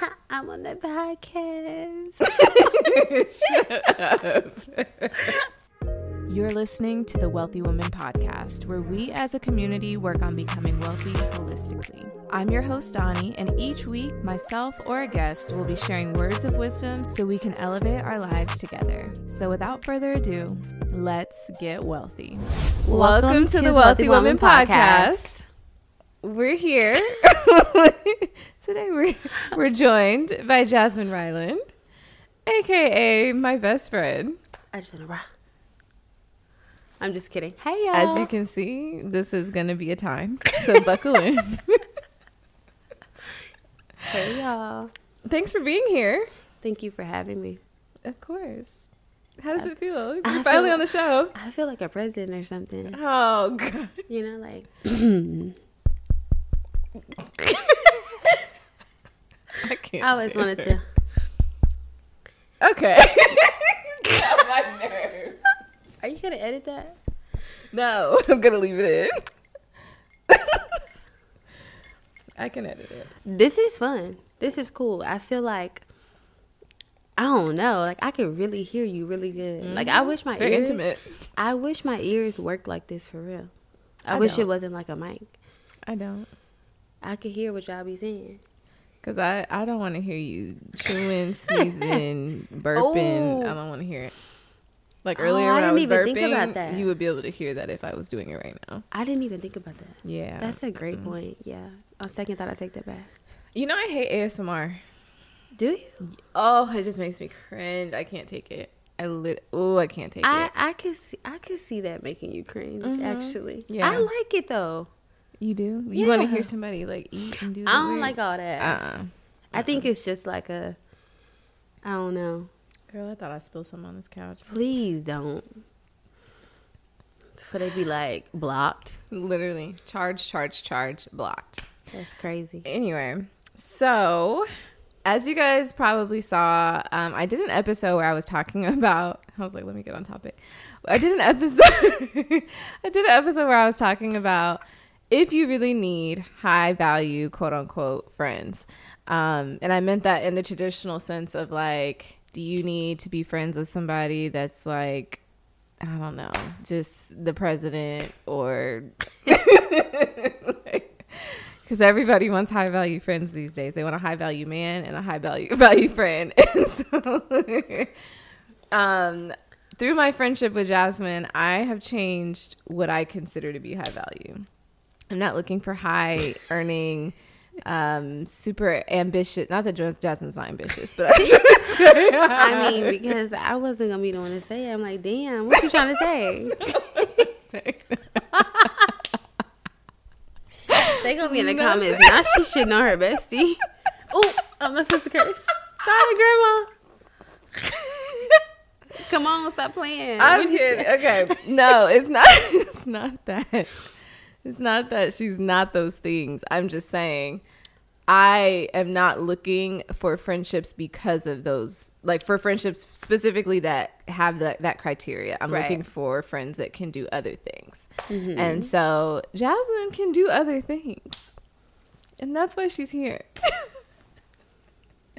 I'm on the podcast. You're listening to the Wealthy Woman Podcast, where we as a community work on becoming wealthy holistically. I'm your host, Doni, and each week, myself or a guest will be sharing words of wisdom so we can elevate our lives together. So, without further ado, let's get wealthy. Welcome, to, the Wealthy, Woman, Podcast. We're here. Today, we're, we're joined by Jasmine Ryland, aka my best friend. I just want to rock. I'm just kidding. Hey, y'all. As you can see, this is going to be a time. So buckle in. hey, y'all. Thanks for being here. Thank you for having me. Of course. How does it feel? You're I finally feel- on the show. I feel like a president or something. Oh, God. You know, like I can't. I always stand wanted her. to. Okay. Got my nerves. Are you gonna edit that? No, I'm going to leave it in. I can edit it. This is fun. This is cool. I feel like I don't know. Like I can really hear you really good. Like I mm-hmm. wish my It's very ears. intimate. I wish my ears worked like this for real. I, I wish don't. it wasn't like a mic. I don't. I could hear what y'all be saying. Because I, I don't want to hear you chewing, sneezing, burping. Oh. I don't want to hear it. Like Oh, earlier I when I, was didn't even burping, think about that. you would be able to hear that if I was doing it right now. I didn't even think about that. Yeah. That's a great point. Yeah. On second thought, I take that back. you know, I hate ASMR. Do you? Oh, it just makes me cringe. I can't take it. I lit. Oh, I can't take I it. I could see I could see that making you cringe. Mm-hmm. Actually, Yeah. I like it though. You do? You want to hear somebody like eat and do? I don't like all that. Uh. uh I think it's just like a. I don't know. Girl, I thought I spilled some on this couch. Please don't. For they be like blocked. Literally, charge, charge, charge, blocked. That's crazy. Anyway, so as you guys probably saw, um, I did an episode where I was talking about. I was like, let me get on topic. I did an episode. I did an episode where I was talking about if you really need high value, quote unquote, friends. Um, and I meant that in the traditional sense of like, do you need to be friends with somebody that's like, I don't know, just the president or because everybody wants high value friends these days. They want a high value man and a high value value friend. And so, um, through my friendship with Jasmine, I have changed what I consider to be high value. I'm not looking for high earning, um, super ambitious. Not that Jasmine's not ambitious, but I I mean, because I wasn't gonna be the one to say it. I'm like, damn, what you trying to say? They gonna be in the comments. Now she should know her bestie. Oh, I'm not supposed to curse. Sorry, grandma. Come on, stop playing. I'm kidding. Okay, no, it's not. It's not that. It's not that she's not those things. I'm just saying, I am not looking for friendships because of those. Like for friendships specifically that have that that criteria. I'm Right. looking for friends that can do other things, Mm-hmm. and so Jasmine can do other things, and that's why she's here.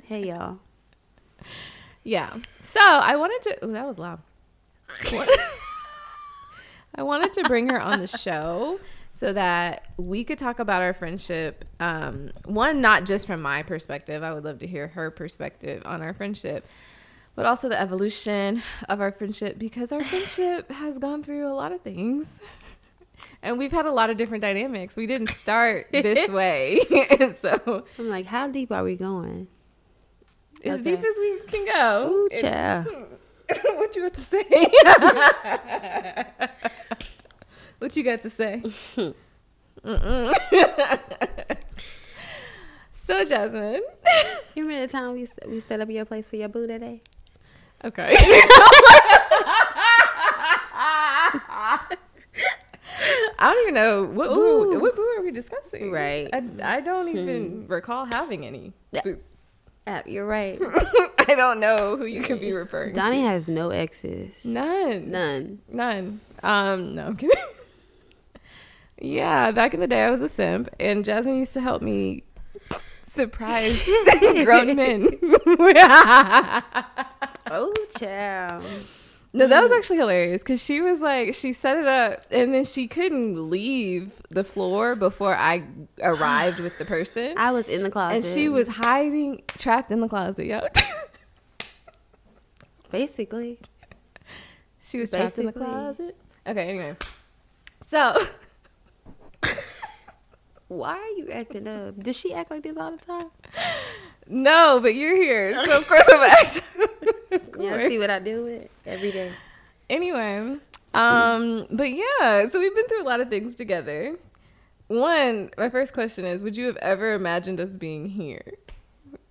Hey y'all. Yeah. So I wanted to. Oh, that was loud. I wanted to bring her on the show so that we could talk about our friendship. Um, one, not just from my perspective. I would love to hear her perspective on our friendship, but also the evolution of our friendship because our friendship has gone through a lot of things. And we've had a lot of different dynamics. We didn't start this way. so, I'm like, how deep are we going? as Okay. deep as we can go. Ooh, child. what you got to say? What you got to say? So, Jasmine. You remember the time we we set up your place for your boo today? Okay. I don't even know what boo, what boo are we discussing. Right. I, I don't even recall having any. Yeah. boo. Uh, you're right. I don't know who you could be referring Doni to. Doni has no exes. None. None. None. Um, no. Yeah, back in the day, I was a simp, and Jasmine used to help me surprise grown men. oh, child. No, that was mm. actually hilarious because she was like, she set it up and then she couldn't leave the floor before I arrived with the person. I was in the closet. and she was hiding, trapped in the closet. Yeah. basically. she was trapped in the closet. Okay, anyway. So, Why are you acting up? Does she act like this all the time? no, but you're here. So, of course, I'm acting. Yeah, see what I do with every day. anyway um but yeah so we've been through a lot of things together one my first question is would you have ever imagined us being here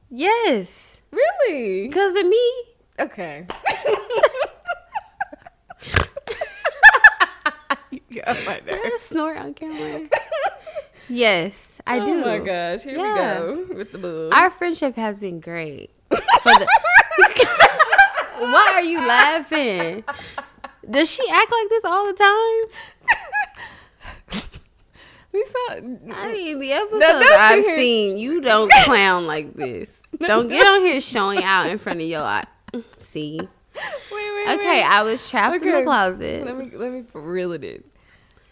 Yes, really because of me. okay my Did I snort on camera? yes, I oh do. oh my gosh here Yeah. we go with the boo Our friendship has been great. For the- Why are you laughing? Does she act like this all the time? we saw I mean, the episodes I've here. seen, you don't clown like this. Don't get on here showing out in front of your eye. See? wait wait Okay, wait. I was trapped in the closet. let me let me reel it in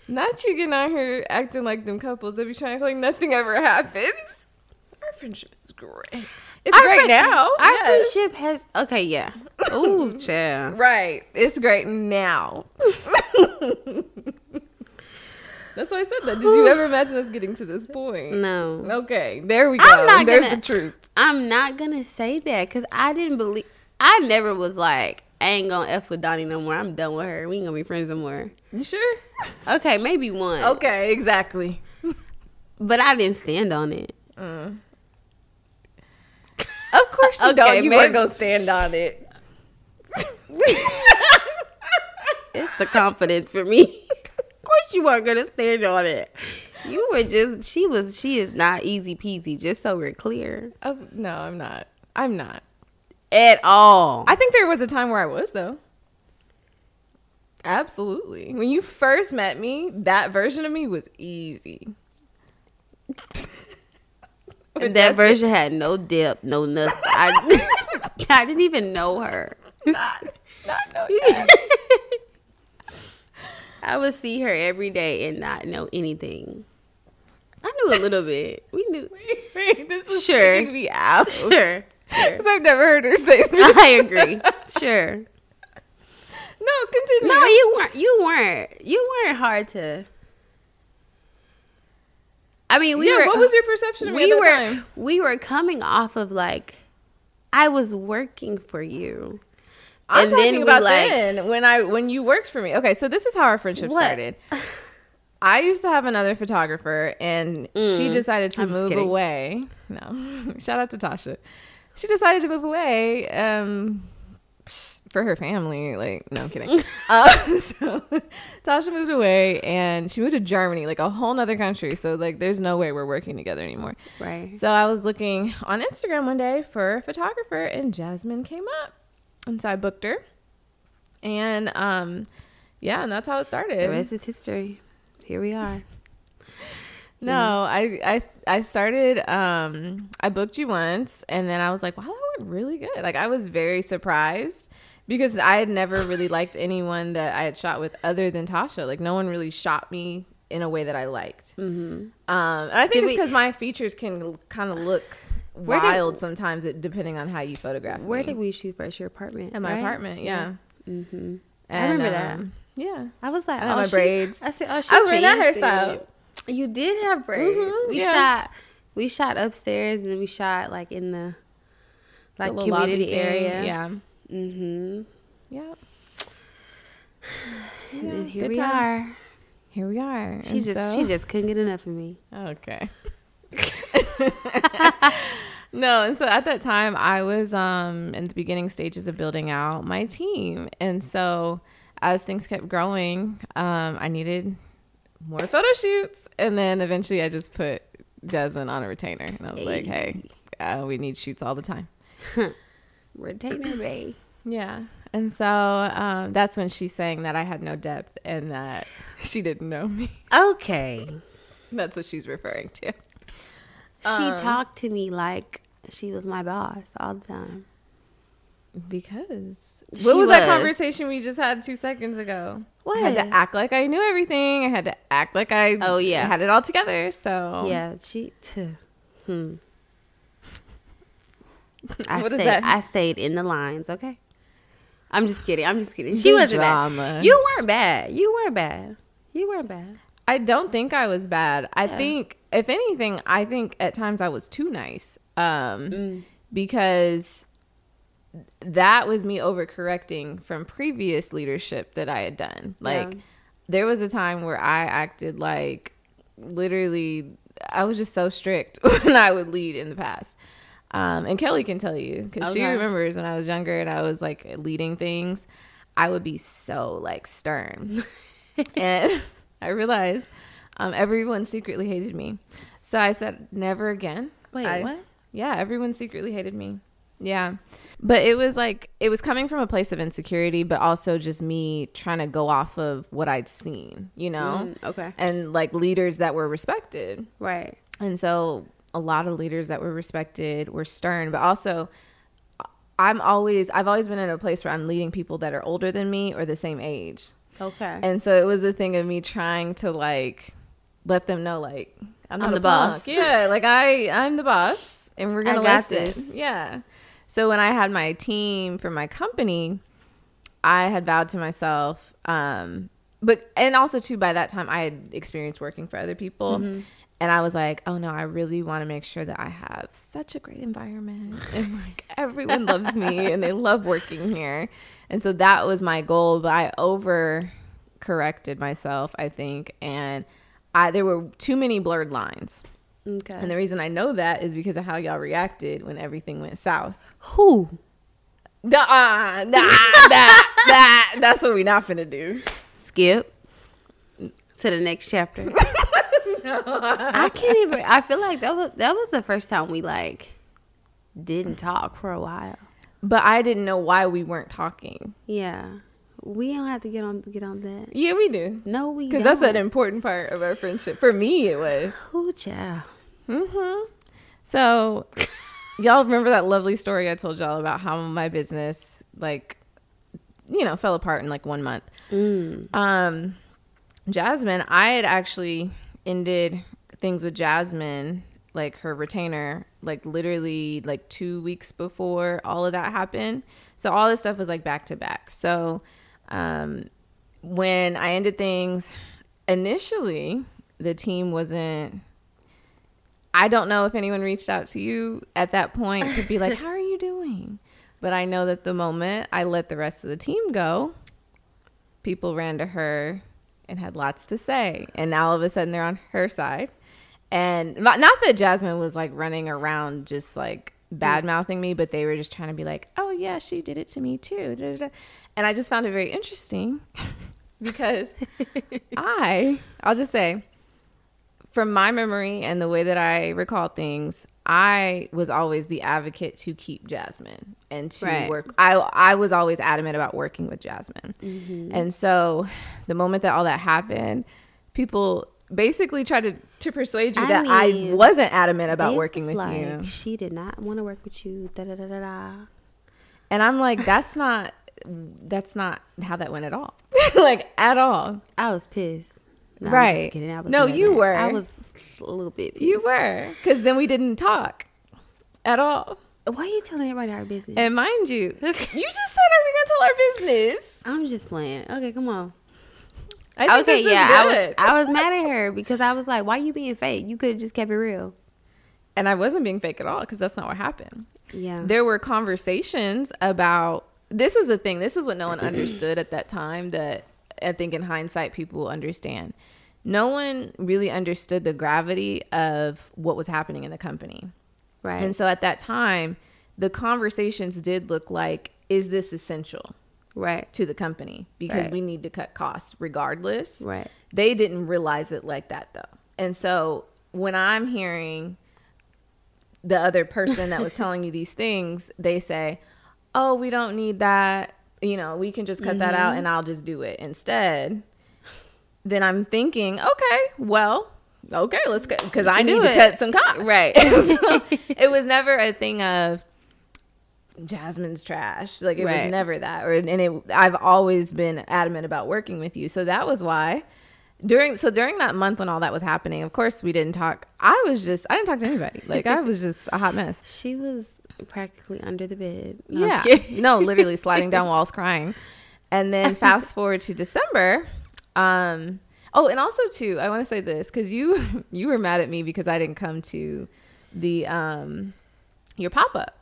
not you getting out here acting like them couples that be trying to act like nothing ever happens our friendship is great it's Our great friend- now Our yes. friendship has okay, yeah. Ooh, child. Right. It's great now. That's why I said that. Did you ever imagine us getting to this point? No. Okay, there we go. I'm not There's gonna- the truth. I'm not gonna say that because I didn't believe. I never was like, I ain't gonna f with Doni no more. I'm done with her. We ain't gonna be friends no more. You sure? Okay, maybe one. Okay, exactly. but I didn't stand on it. Mm. Of course you Okay, don't. You weren't gonna stand on it. It's the confidence for me. of course, you weren't gonna stand on it. You were just. She was. She is not easy peasy. Just so we're clear. Oh, no, I'm not. I'm not. At all. I think there was a time where I was though. Absolutely. When you first met me, that version of me was easy. And that version had no depth, no nothing. I, I didn't even know her. Not not know I would see her every day and not know anything. I knew a little bit. We knew. Wait, wait, this is Sure. me out. Sure. Because I've never heard her say this. I agree. Sure. No, continue. No, you weren't. You weren't. You weren't hard to. I mean, we yeah, were. what was your perception of me we were. time? We were coming off of like, I was working for you. I'm and talking then about like- then when I when you worked for me. Okay, so this is how our friendship What? started. I used to have another photographer, and she Mm. decided to I'm move away. No, shout out to Tasha. She decided to move away um, for her family. Like, no, I'm kidding. uh, so Tasha moved away, and she moved to Germany, like a whole nother country. So like, there's no way we're working together anymore. Right. So I was looking on Instagram one day for a photographer, and Jasmine came up, and so I booked her, and um, yeah, and that's how it started. the rest is history. Here we are. No, I I I started. Um, I booked you once, and then I was like, wow, that went really good. Like I was very surprised because I had never really liked anyone that I had shot with other than Tasha. Like no one really shot me in a way that I liked. Mm-hmm. Um, and I think Did it's because my features can kind of look Where did- wild sometimes, it- depending on how you photograph. Where me. did we shoot first? Your apartment. At my right? apartment, yeah. Mm-hmm. I remember that. um, Yeah. I was like, I oh, my she- braids. I said, oh, she I was wearing that hairstyle. You did have braids. Mhm, we yeah. shot. We shot upstairs, and then we shot like in the like The community area. Yeah. Mm-hmm. Yeah. And Yeah, then here we times. are. Here we are. She And just so- she just couldn't get enough of me. Okay. no, and so at that time I was um in the beginning stages of building out my team. And so as things kept growing, um I needed more photo shoots and then eventually I just put Jasmine on a retainer and I was like, "Hey, uh, we need shoots all the time." Retainer Bay. Yeah. And so um, that's when she's saying that I had no depth and that she didn't know me. Okay. That's what she's referring to. She Um, talked to me like she was my boss all the time. Because what was, that conversation we just had two seconds ago? I had to act like I knew everything. I had to act like I Oh, yeah. had it all together. So Yeah, she. T- hmm. I What stayed. I stayed in the lines. Okay. I'm just kidding. I'm just kidding. She wasn't drama. bad. You weren't bad. You weren't bad. You weren't bad. I don't think I was bad. I Yeah. think, if anything, I think at times I was too nice. Um, Mm. because that was me overcorrecting from previous leadership that I had done. Like, Yeah. there was a time where I acted like literally, I was just so strict when I would lead in the past. Um, and Kelly can tell you because she remembers when I was younger and I was like leading things, I would be so like stern. and I realized um, everyone secretly hated me. So I said, never again. Wait, I- what? Yeah, everyone secretly hated me. Yeah. But it was like, it was coming from a place of insecurity, but also just me trying to go off of what I'd seen, you know? Mm, okay. And like leaders that were respected. Right. And so a lot of leaders that were respected were stern, but also I'm always I've always been in a place where I'm leading people that are older than me or the same age. Okay. And so it was a thing of me trying to like let them know like I'm, I'm the boss. punk. Yeah, like I I'm the boss and we're going to got listen. this. Yeah. So when I had my team for my company, I had vowed to myself um but and also too by that time I had experienced working for other people. Mm-hmm. And I was like, oh no, I really want to make sure that I have such a great environment and like everyone loves me and they love working here. And so that was my goal, but I over corrected myself, I think, and I there were too many blurred lines. Okay. And the reason I know that is because of how y'all reacted when everything went south. Who? Nah, nah, nah, nah, that's what we not finna do. Skip to the next chapter. no, I can't even. I feel like that was that was the first time we like didn't talk for a while. But I didn't know why we weren't talking. Yeah, we don't have to get on get on that. Yeah, we do. No, we Because that's an important part of our friendship. For me, it was. Ooh, child. Hmm So, y'all remember that lovely story I told y'all about how my business, like, you know, fell apart in like one month. Mm. Um, Jasmine, I had actually ended things with Jasmine, like her retainer, like literally like two weeks before all of that happened. So all this stuff was like back to back. So, um, when I ended things, initially the team wasn't. I don't know if anyone reached out to you at that point to be like, "How are you doing?" But I know that the moment I let the rest of the team go, people ran to her and had lots to say. And now all of a sudden they're on her side. And not that Jasmine was like running around just like bad mm. mouthing me, but they were just trying to be like, oh, yeah, she did it to me too. da, da, da. And I just found it very interesting because I, I'll just say, from my memory and the way that I recall things, I was always the advocate to keep Jasmine and to Right. work. I I was always adamant about working with Jasmine, mm-hmm. and so the moment that all that happened, people basically tried to to persuade you I that I wasn't adamant about working with like, you, She did not want to work with you. Da da da da da. and I'm like, that's not that's not how that went at all, like at all. I was pissed. No, Right. just kidding. I was No, you were. I was a little bit. You were because then we didn't talk at all. Why are you telling everybody our business? And mind you, you just said, "Are we gonna tell our business?" I'm just playing. Okay, come on. I think okay, yeah, I was. I was mad at her because I was like, "Why are you being fake? You could have just kept it real." and I wasn't being fake at all because that's not what happened. Yeah, There were conversations about this was the thing. This is what no one understood at that time. That I think in hindsight people will understand. No one really understood the gravity of what was happening in the company. right. And so at that time, the conversations did look like, is this essential right, to the company? Because Right. we need to cut costs regardless. right. They didn't realize it like that though. And so when I'm hearing the other person that was telling you these things, they say, "Oh, we don't need that. You know, we can just cut that out mm-hmm. and I'll just do it instead." Then I'm thinking, "Okay, well, okay, let's go because I need do to cut some costs. Right. So, it was never a thing of Jasmine's trash. Like it was never that. Or and it I've always been adamant about working with you. So that was why during so during that month when all that was happening, of course we didn't talk. I was just I didn't talk to anybody. Like I was just a hot mess. She was practically under the bed. No, yeah. no, literally sliding down walls crying. And then fast forward to December. Um oh, and also too, I want to say this cuz you you were mad at me because I didn't come to the um your pop-up.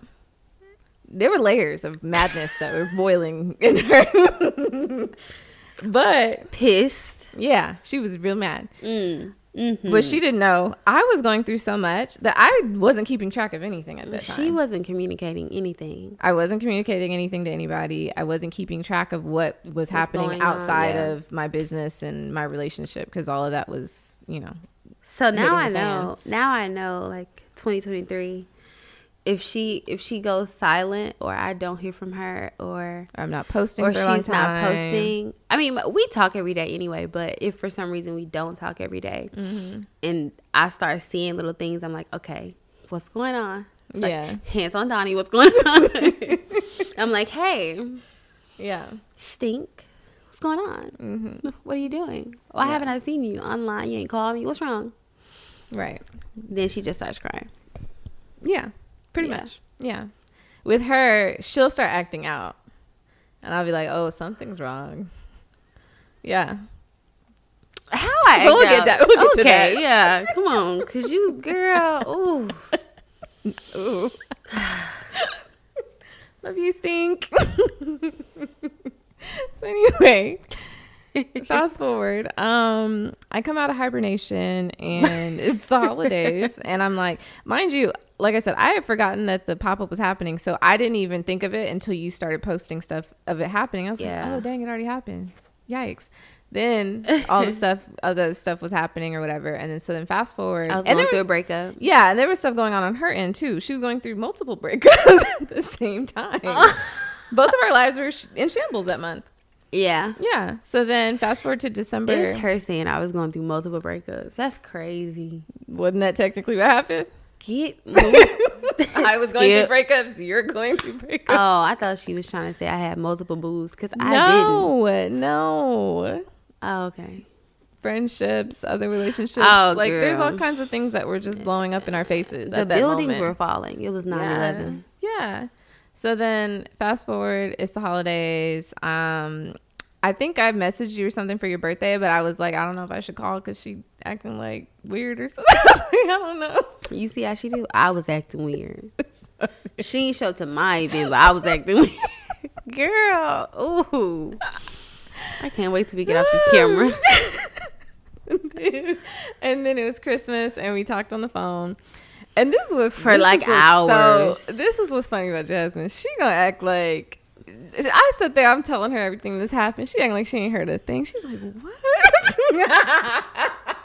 There were layers of madness that were boiling in her. but Pissed. yeah, she was real mad. Mm. hmm But she didn't know I was going through so much that I wasn't keeping track of anything at that time. She wasn't communicating anything. I wasn't communicating anything to anybody. I wasn't keeping track of what was happening going on, outside yeah. of my business and my relationship because all of that was, you know, So now I know. Now I know. Like 2023, if she if she goes silent or I don't hear from her or I'm not posting or for a long she's not posting. I mean, we talk every day anyway. But if for some reason we don't talk every day, Mm-hmm. and I start seeing little things, I'm like, okay, what's going on? It's like, Yeah. hands on Doni, what's going on? I'm like, hey, Yeah. stink. What's going on? What are you doing? Why Yeah. haven't I seen you online? You ain't called me. What's wrong? Right. Then she just starts crying. Yeah. Pretty Yeah. much. Yeah. With her, she'll start acting out. And I'll be like, oh, something's wrong. Yeah. How I We'll get that- we'll get to okay, that. yeah. Come on, cause you, girl. Ooh, Ooh. Love you, Stink. so anyway, fast forward. Um, I come out of hibernation and it's the holidays, and I'm like, mind you, like I said, I had forgotten that the pop up was happening, so I didn't even think of it until you started posting stuff of it happening. I was Yeah. like, oh dang, it already happened. Yikes. Then all the stuff, other stuff was happening or whatever, and then so then fast forward, I was and going there through was- a breakup. yeah, and there was stuff going on on her end too. She was going through multiple breakups at the same time. Both of our lives were sh- in shambles that month. Yeah, Yeah. So then fast forward to December. it's her saying I was going through multiple breakups. That's crazy. Wasn't that technically what happened? Get I was going Skip. through breakups. You're going through breakups. Oh, I thought she was trying to say I had multiple boos because I didn't. no, no. Oh, okay. Friendships, other relationships. Oh, like there's all kinds of things that were just blowing up in our faces. The buildings moment. were falling. It was 9 11. Yeah. So then fast forward, it's the holidays. Um, I think I messaged you or something for your birthday, but I was like, I don't know if I should call because she acting like weird or something. I don't know. You see how she do? I was acting weird. She didn't show to my event, but I was acting weird. Girl, ooh. I can't wait till we get off this camera. and then it was Christmas, and we talked on the phone. And this was For, like, what's hours. So, this is what's funny about Jasmine. She gonna act like I sit there. I'm telling her everything that's happened. She acting like she ain't heard a thing. She's like, "What?"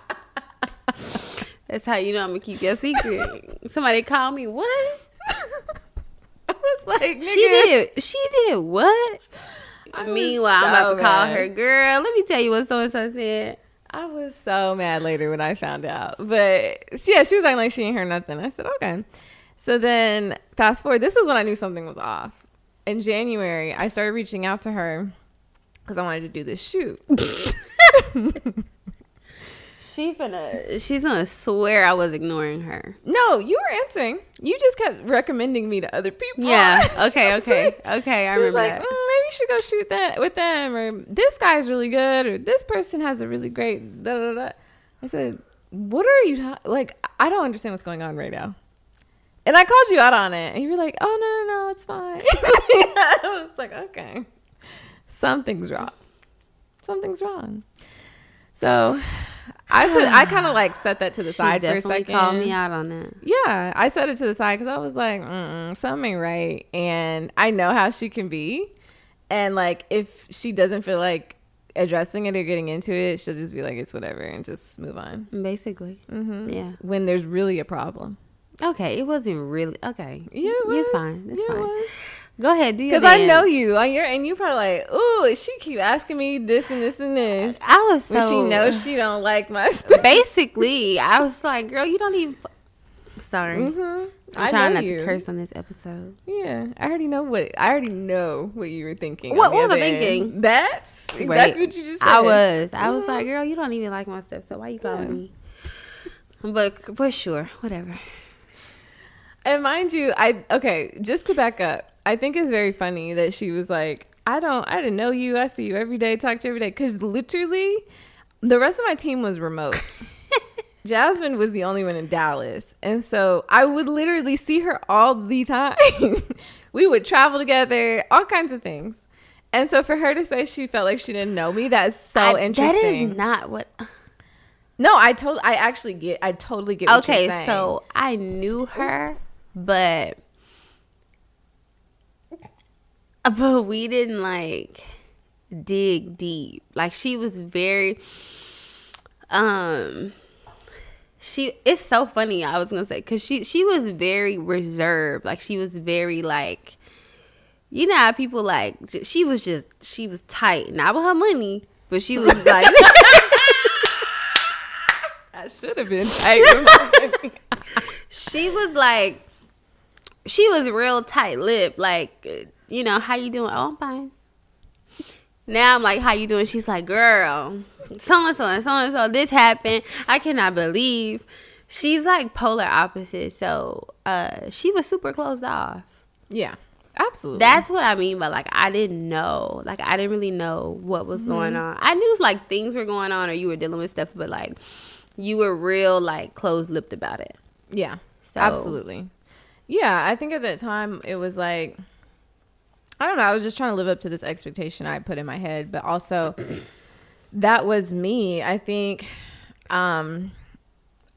That's how you know I'm gonna keep your secret. Somebody call me. What? I was like, She did. She did what? I was Meanwhile, I'm about to call her. Girl, let me tell you what so and so said. I was so mad later when I found out. But yeah, she was acting like she ain't heard nothing. I said, okay. So then fast forward, this is when I knew something was off. In January, I started reaching out to her because I wanted to do this shoot. She finna. She's gonna swear I was ignoring her. No, you were answering. You just kept recommending me to other people. Yeah. Okay. Okay. like- Okay. I she was remember like, that. mm, maybe you should go shoot that with them, or this guy's really good, or this person has a really great. Da, da, da. I said, "What are you ta- like? I don't understand what's going on right now." And I called you out on it, and you were like, "Oh no, no, no, it's fine." I was like, "Okay, something's wrong. Something's wrong." So, I put, I kind of like set that to the She side for a second. called me out on that. Yeah, I set it to the side because I was like, Mm-mm, something right, and I know how she can be, and like if she doesn't feel like addressing it or getting into it, she'll just be like, it's whatever, and just move on. Basically. hmm Yeah. When there's really a problem. Okay. It wasn't really okay. Yeah, it It's was. fine. It's Yeah, it fine. was. Go ahead, do your Because I know you on your and you probably like, ooh, she keep asking me this and this and this. I was so When she knows she don't like my stuff. basically. I was like, girl, you don't even. Sorry, Mm-hmm. I'm I trying not you. to curse on this episode. Yeah, I already know what I already know what you were thinking. What- what was I end. thinking? That's exactly Right. what you just said. I was, I was Mhm. like, girl, you don't even like my stuff, so why you calling Yeah. me? But for sure, whatever. And mind you, I okay, just to back up, I think it's very funny that she was like, I don't I didn't know you. I see you every day, talk to you every day. Cause literally the rest of my team was remote. Jasmine was the only one in Dallas. And so I would literally see her all the time. we would travel together, all kinds of things. And so for her to say she felt like she didn't know me, that's so I- interesting. That is not what. no, I told I actually get I totally get what Okay, you're saying. so I knew her, but but we didn't like dig deep. Like she was very um she it's so funny I was going to say cuz she she was very reserved. Like she was very like you know how people like she was just she was tight. Not with her money, but she was like I should have been tight. she was like she was real tight lipped like you know how you doing? Oh i'm fine. Now i'm like how you doing? She's like girl so and so and so and so this happened. I cannot believe. She's like polar opposite. So uh she was super closed off. Yeah. Absolutely. that's what i mean by like i didn't know. Like i didn't really know what was going on. I knew like things were going on or you were dealing with stuff but like you were real like closed lipped about it. Yeah, So- absolutely. Yeah, I think at that time it was like, I don't know, I was just trying to live up to this expectation I put in my head, but also that was me. I think um,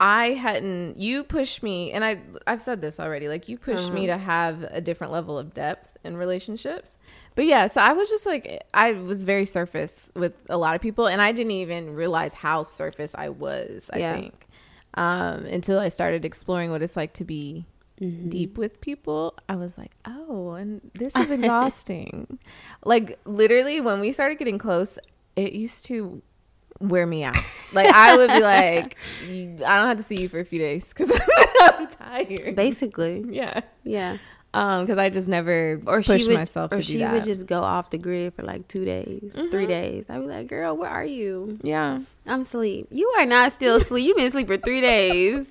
I hadn't, you pushed me, and I, I've said this already, like you pushed me to have a different level of depth in relationships. But yeah, so I was just like, I was very surface with a lot of people, and I didn't even realize how surface I was, I Yeah. think um, until I started exploring what it's like to be deep with people. I was like, oh, and this is exhausting. like literally, when we started getting close, it used to wear me out. Like I would be like, I don't have to see you for a few days because I'm tired. basically Yeah, yeah um, because I just never or pushed she would, myself or to she do that. would just go off the grid for like two days, three Mhm. days. I'd be like, "Girl, where are you? yeah, I'm asleep. You are not still asleep. You've been asleep for three days."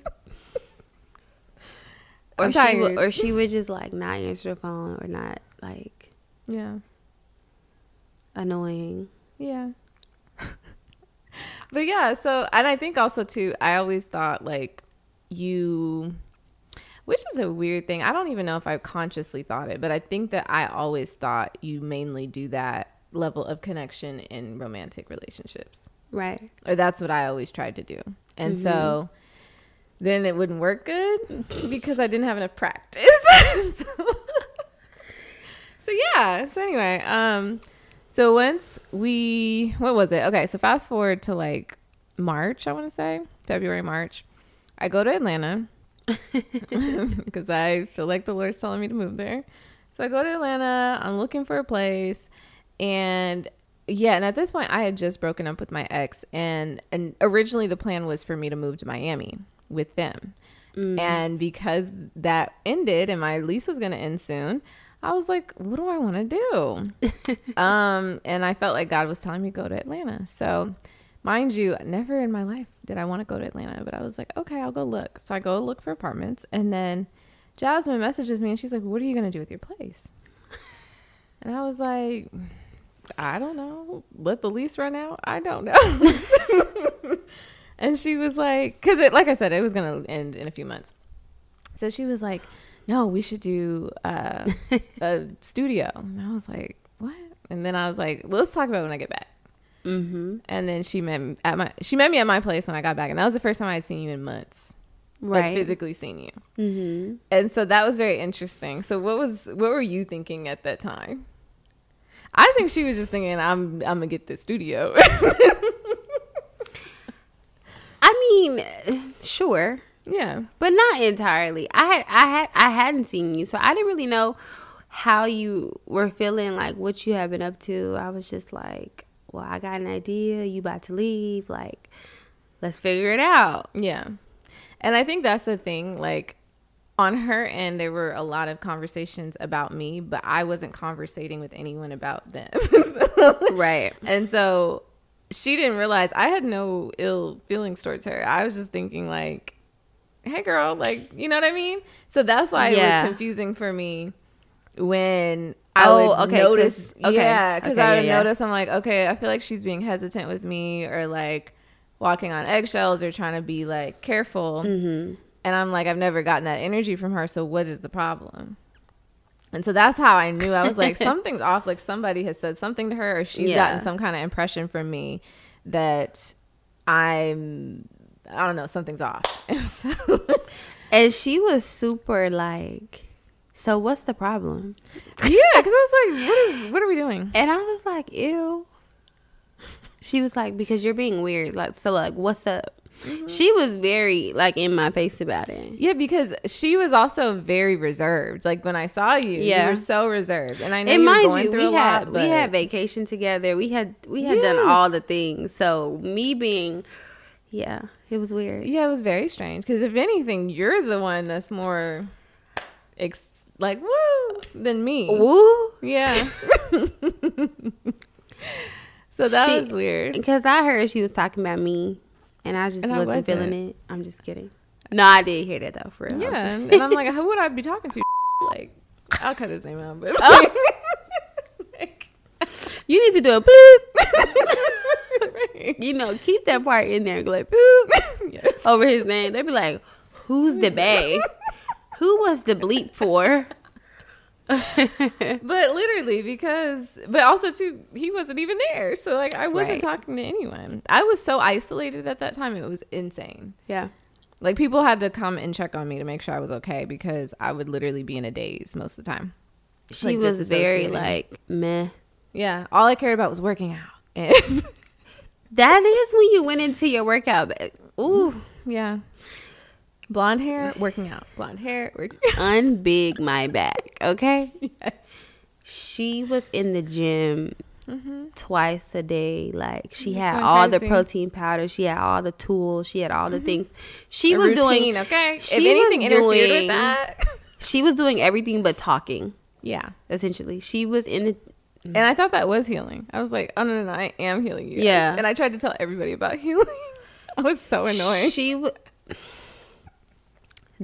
Or I'm she tired. would, or she would just like not answer the phone or not like yeah. annoying. Yeah. but yeah, so and I think also too, I always thought like you which is a weird thing. I don't even know if I consciously thought it, but I think that I always thought you mainly do that level of connection in romantic relationships. Right. Or that's what I always tried to do. And mm-hmm. so then it wouldn't work good because I didn't have enough practice. so, so yeah. So anyway, um, so once we what was it? Okay, so fast forward to like March, I want to say February, March. I go to Atlanta because I feel like the Lord's telling me to move there. So I go to Atlanta. I'm looking for a place, and yeah, and at this point, I had just broken up with my ex, and and originally the plan was for me to move to Miami with them, and because that ended and my lease was going to end soon. I was like, what do I want to do? um, and I felt like God was telling me to go to Atlanta. So, mind you, never in my life did I want to go to Atlanta, but I was like, okay, I'll go look. So I go look for apartments, and then Jasmine messages me, and she's like, "What are you gonna do with your place?" And I was like, "I don't know. Let the lease run out. I don't know." and she was like, "Cause it, like I said, it was gonna end in a few months." So she was like, "No, we should do uh, a studio." And I was like, "What?" And then I was like, "Let's talk about it when I get back." Mm-hmm. And then she met at my she met me at my place when I got back, and that was the first time I had seen you in months, Right. like physically seen you. Mm-hmm. And so that was very interesting. So what was what were you thinking at that time? I think she was just thinking I'm I'm gonna get this studio. I mean, sure. yeah. but not entirely. I had I had I hadn't seen you, so I didn't really know how you were feeling, like what you have been up to, I was just like, well, I got an idea. You about to leave? Like, let's figure it out. Yeah. And I think that's the thing. Like, on her end, there were a lot of conversations about me, but I wasn't conversating with anyone about them. right. And so she didn't realize I had no ill feelings towards her. I was just thinking, like, hey, girl, like, you know what I mean? So that's why Yeah. it was confusing for me when I Oh, would okay, 'cause- notice. okay, Yeah, because okay, I would yeah. notice, I'm like, okay, I feel like she's being hesitant with me or like walking on eggshells or trying to be like careful. Mm-hmm. And I'm like, I've never gotten that energy from her. So what is the problem? And so that's how I knew. I was like, something's off. Like somebody has said something to her, or she's Yeah. gotten some kind of impression from me that I'm, I don't know, something's off. And so, And she was super like, so what's the problem? yeah, because I was like, what is, what are we doing? And I was like, ew. She was like, because you're being weird. Like, so like, what's up? Mm-hmm. She was very like in my face about it. Yeah, because she was also very reserved. Like when I saw you, Yeah. you were so reserved, and I know And you were mind going you, through we a had lot. we had vacation together. We had we had done all the things. So me being, yeah, it was weird. Yeah, it was very strange. Because if anything, you're the one that's more, ex- like woo, than me. Woo, Yeah. so that She- was weird. because I heard she was talking about me, and I just And wasn't, feeling wasn't. it. I'm just kidding. No, I did hear that though. For real. Yeah, and, and I'm like, who would I be talking to? Like, I'll cut his name out, but Oh. you need to do a boop. you know, keep that part in there. and Go like boop yes. over his name. They'd be like, "Who's the bae? Who was the bleep for?" But literally, because, but also too, he wasn't even there. So like, I wasn't Right. talking to anyone. I was so isolated at that time; it was insane. yeah. Like people had to come and check on me to make sure I was okay because I would literally be in a daze most of the time. She Like, was very like meh. Yeah, all I cared about was working out. And That is when you went into your workout. Ooh, yeah, blonde hair, working out. Blonde hair, working. unbig my back. Okay. yes. She was in the gym mm-hmm. twice a day. Like she Just had all the protein powder. She had all the tools. She had all the mm-hmm. things. She A was routine, doing. okay. she if anything was interfered doing- with that, She was doing everything but talking. yeah. Essentially, she was in the. And I thought that was healing. I was like, oh no, no, no I am healing you. guys. Yeah. And I tried to tell everybody about healing. I was so annoying. She. W-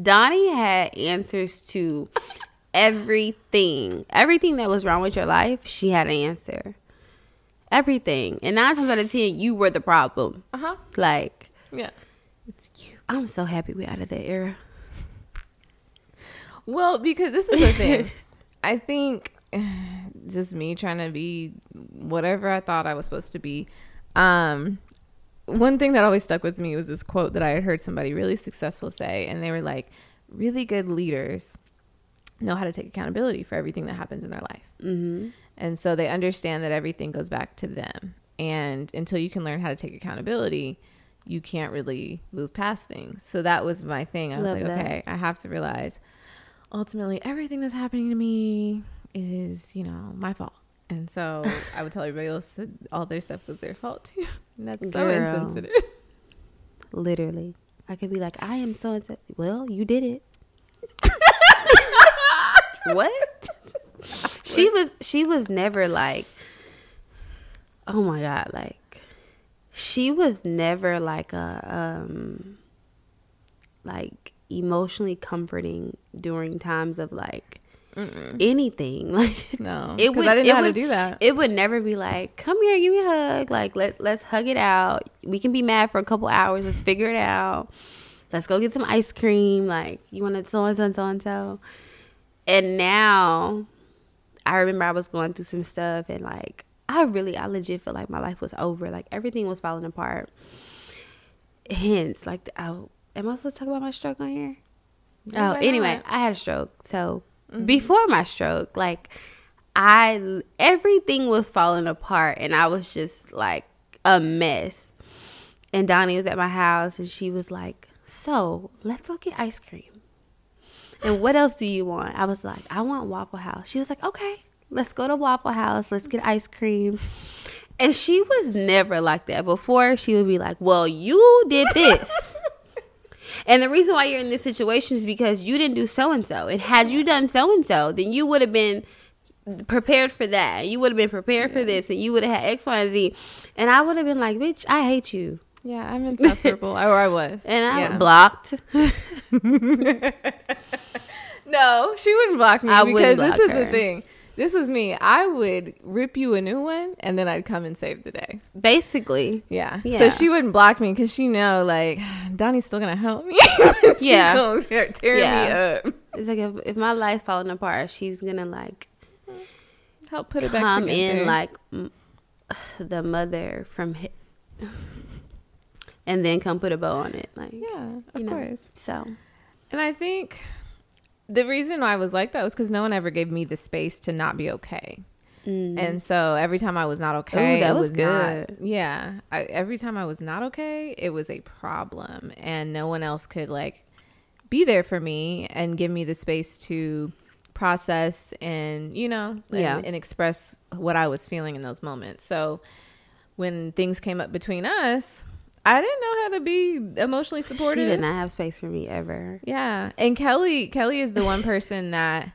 Doni had answers to everything. Everything that was wrong with your life, she had an answer. Everything. And nine times out of ten, you were the problem. Uh huh. Like, Yeah. It's you. I'm so happy we out of that era. Well, because this is the thing. I think just me trying to be whatever I thought I was supposed to be. Um, one thing that always stuck with me was this quote that I had heard somebody really successful say, and they were like, "Really good leaders know how to take accountability for everything that happens in their life." Mm-hmm. And so they understand that everything goes back to them. And until you can learn how to take accountability, you can't really move past things. So that was my thing. I was Love like, that. okay, I have to realize ultimately everything that's happening to me is, you know, my fault. And so I would tell everybody else that all their stuff was their fault too. And that's so insensitive. Literally. I could be like, I am so insensitive. Well, you did it. what? she was she was never like oh my god, like she was never like a um like emotionally comforting during times of like Mm-mm. anything. Like No, It because would- I didn't know how to do that. it would never be like, "Come here, give me a hug." Like, let let's hug it out. We can be mad for a couple hours. Let's figure it out. Let's go get some ice cream. Like, you want to so and so and so and so. And now, I remember I was going through some stuff, and like, I really, I legit felt like my life was over. Like everything was falling apart. Hence, like, I, oh, am I supposed to talk about my stroke on here? Oh, anyway. I had a stroke. So Mm-hmm. before my stroke, like I everything was falling apart and I was just like a mess. And Doni was at my house and she was like, "So, let's go get ice cream." And what else do you want? I was like, I want Waffle House. She was like, okay, let's go to Waffle House. Let's get ice cream. And she was never like that. Before, she would be like, well, you did this. and the reason why you're in this situation is because you didn't do so and so. And had you done so and so, then you would have been prepared for that. You would have been prepared for this, and you would have had X, Y, and Z. And I would have been like, bitch, I hate you. Yeah, I'm insufferable. or I was. And I yeah. blocked. No, she wouldn't block me I because this block is her. the thing. This is me. I would rip you a new one, and then I'd come and save the day. Basically. Yeah. Yeah. So she wouldn't block me because she know like Doni's still gonna help me. Yeah. gonna tear, tear Yeah. me up. It's like if, if my life falling apart, she's gonna like Help put it back together. come in like mm, the mother from hi- and then come put a bow on it. Like yeah, of you know. course. So And I think the reason why I was like that was because no one ever gave me the space to not be okay. Mm. And so every time I was not okay, Ooh, that was was, not. good. Yeah, I, every time I was not okay, it was a problem, and no one else could like be there for me and give me the space to process and you know and, Yeah. and express what I was feeling in those moments. So when things came up between us, I didn't know how to be emotionally supportive. she did not have space for me ever. Yeah. And Kelly, Kelly is the one person that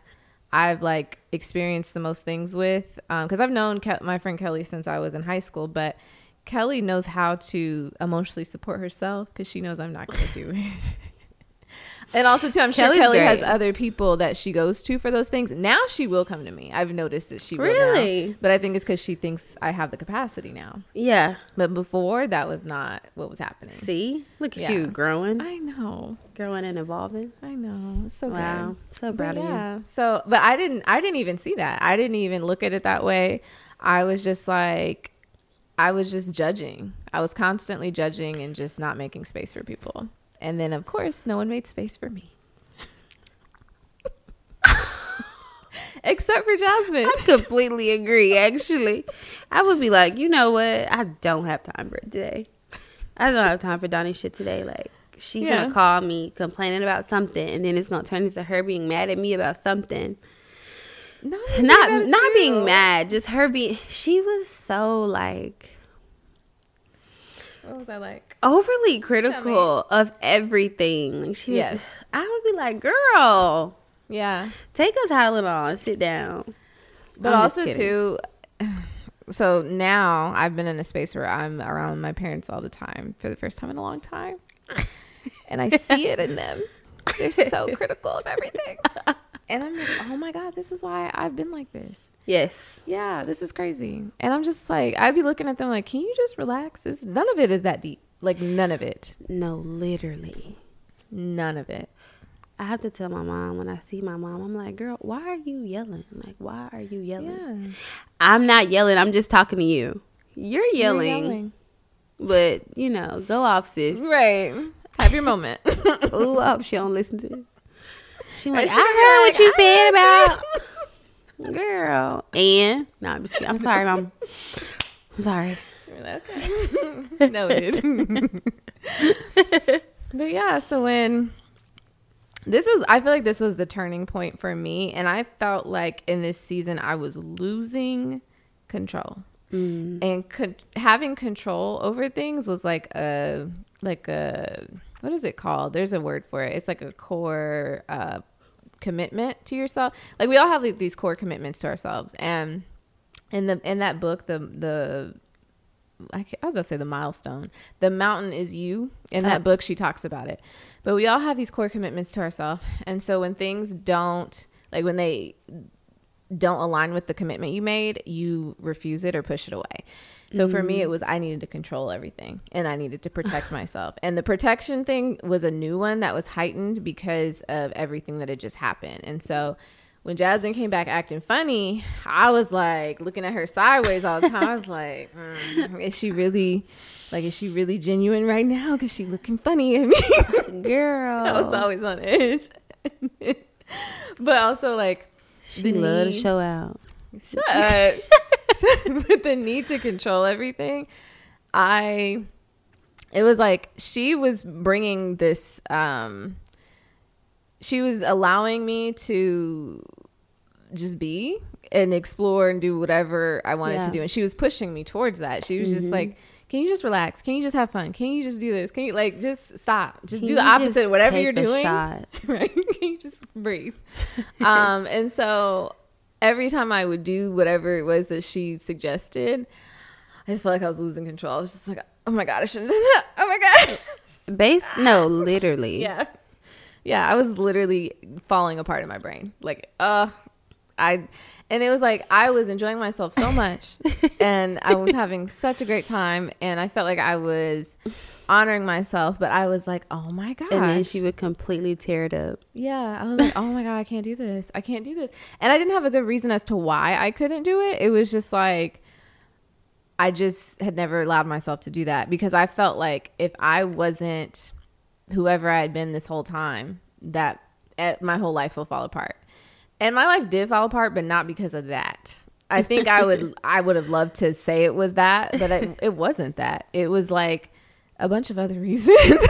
I've like experienced the most things with. Um, cause I've known Ke- my friend Kelly since I was in high school, but Kelly knows how to emotionally support herself cause she knows I'm not going to do it. and also too, I'm sure Kelly's Kelly has other people that she goes to for those things. Now she will come to me. I've noticed that she will now. Really? but I think it's cause she thinks I have the capacity now. Yeah. But before that was not what was happening. See, look at Yeah. you growing, I know. growing and evolving. I know. It's so Wow, good. so proud but of you. yeah. So, but I didn't. I didn't even see that. I didn't even look at it that way. I was just like, I was just judging. I was constantly judging and just not making space for people. And then, of course, no one made space for me. Except for Jasmine. I completely agree. Actually, I would be like, you know what? I don't have time for it today. I don't have time for Doni shit today. Like she's Yeah. gonna call me complaining about something, and then it's gonna turn into her being mad at me about something. Not Not not being mad, just her being. She was so like What was I like? overly critical of everything. Like she, Yes. I would be like, girl, Yeah. take a Tylenol and sit down. But I'm also too so now I've been in a space where I'm around my parents all the time for the first time in a long time. And I see it in them. They're so critical of everything. And I'm like, oh my God, this is why I've been like this. Yes. Yeah, this is crazy. And I'm just like, I'd be looking at them like, can you just relax? It's, none of it is that deep. Like, none of it. No, literally. None of it. I have to tell my mom when I see my mom, I'm like, girl, why are you yelling? Like, why are you yelling? Yeah. I'm not yelling. I'm just talking to you. You're You're yelling, but you know, go off, sis. Right. Have your moment. Ooh, I hope she don't listen to. It. She like, I heard what you "I said about girl. And no, I'm just kidding. I'm sorry, mom. I'm sorry. okay. Noted. but yeah, so when this is, I feel like this was the turning point for me, and I felt like in this season I was losing control, and con- having control over things was like a like a what is it called? There's a word for it. It's like a core uh, commitment to yourself. Like we all have like, these core commitments to ourselves, and in the in that book, the the I, I was about to say the milestone. The mountain is you. In that book, she talks about it. But we all have these core commitments to ourselves, and so when things don't like when they don't align with the commitment you made, you refuse it or push it away. So for me, it was I needed to control everything and I needed to protect myself. And the protection thing was a new one that was heightened because of everything that had just happened. And so when Jasmine came back acting funny, I was like looking at her sideways all the time. I was like, mm, is she really, like, is she really genuine right now? Because she looking funny at me. Girl. I was always on edge. but also like, she love to show out. Shut up. With the need to control everything, I it was like she was bringing this um she was allowing me to just be and explore and do whatever I wanted Yeah. to do. And she was pushing me towards that. She was just Mhm. like, Can you just relax? Can you just have fun? Can you just do this? Can you like just stop? Just Can do the opposite of whatever you're doing. shot? right? Can you just breathe? um, and so every time I would do whatever it was that she suggested, I just felt like I was losing control. I was just like, oh my God, I shouldn't have done that. Oh my God. Base? No, literally. yeah. Yeah, I was literally falling apart in my brain. Like, uh, I, and it was like I was enjoying myself so much and I was having such a great time and I felt like I was honoring myself, but I was like, oh my God. And then she would completely tear it up. Yeah, I was like, oh my god, I can't do this. I can't do this. And I didn't have a good reason as to why I couldn't do it. It was just like I just had never allowed myself to do that because I felt like if I wasn't whoever I had been this whole time, that eh, my whole life will fall apart. And my life did fall apart, but not because of that. I think I would I would have loved to say it was that, but it, it wasn't that. It was like a bunch of other reasons.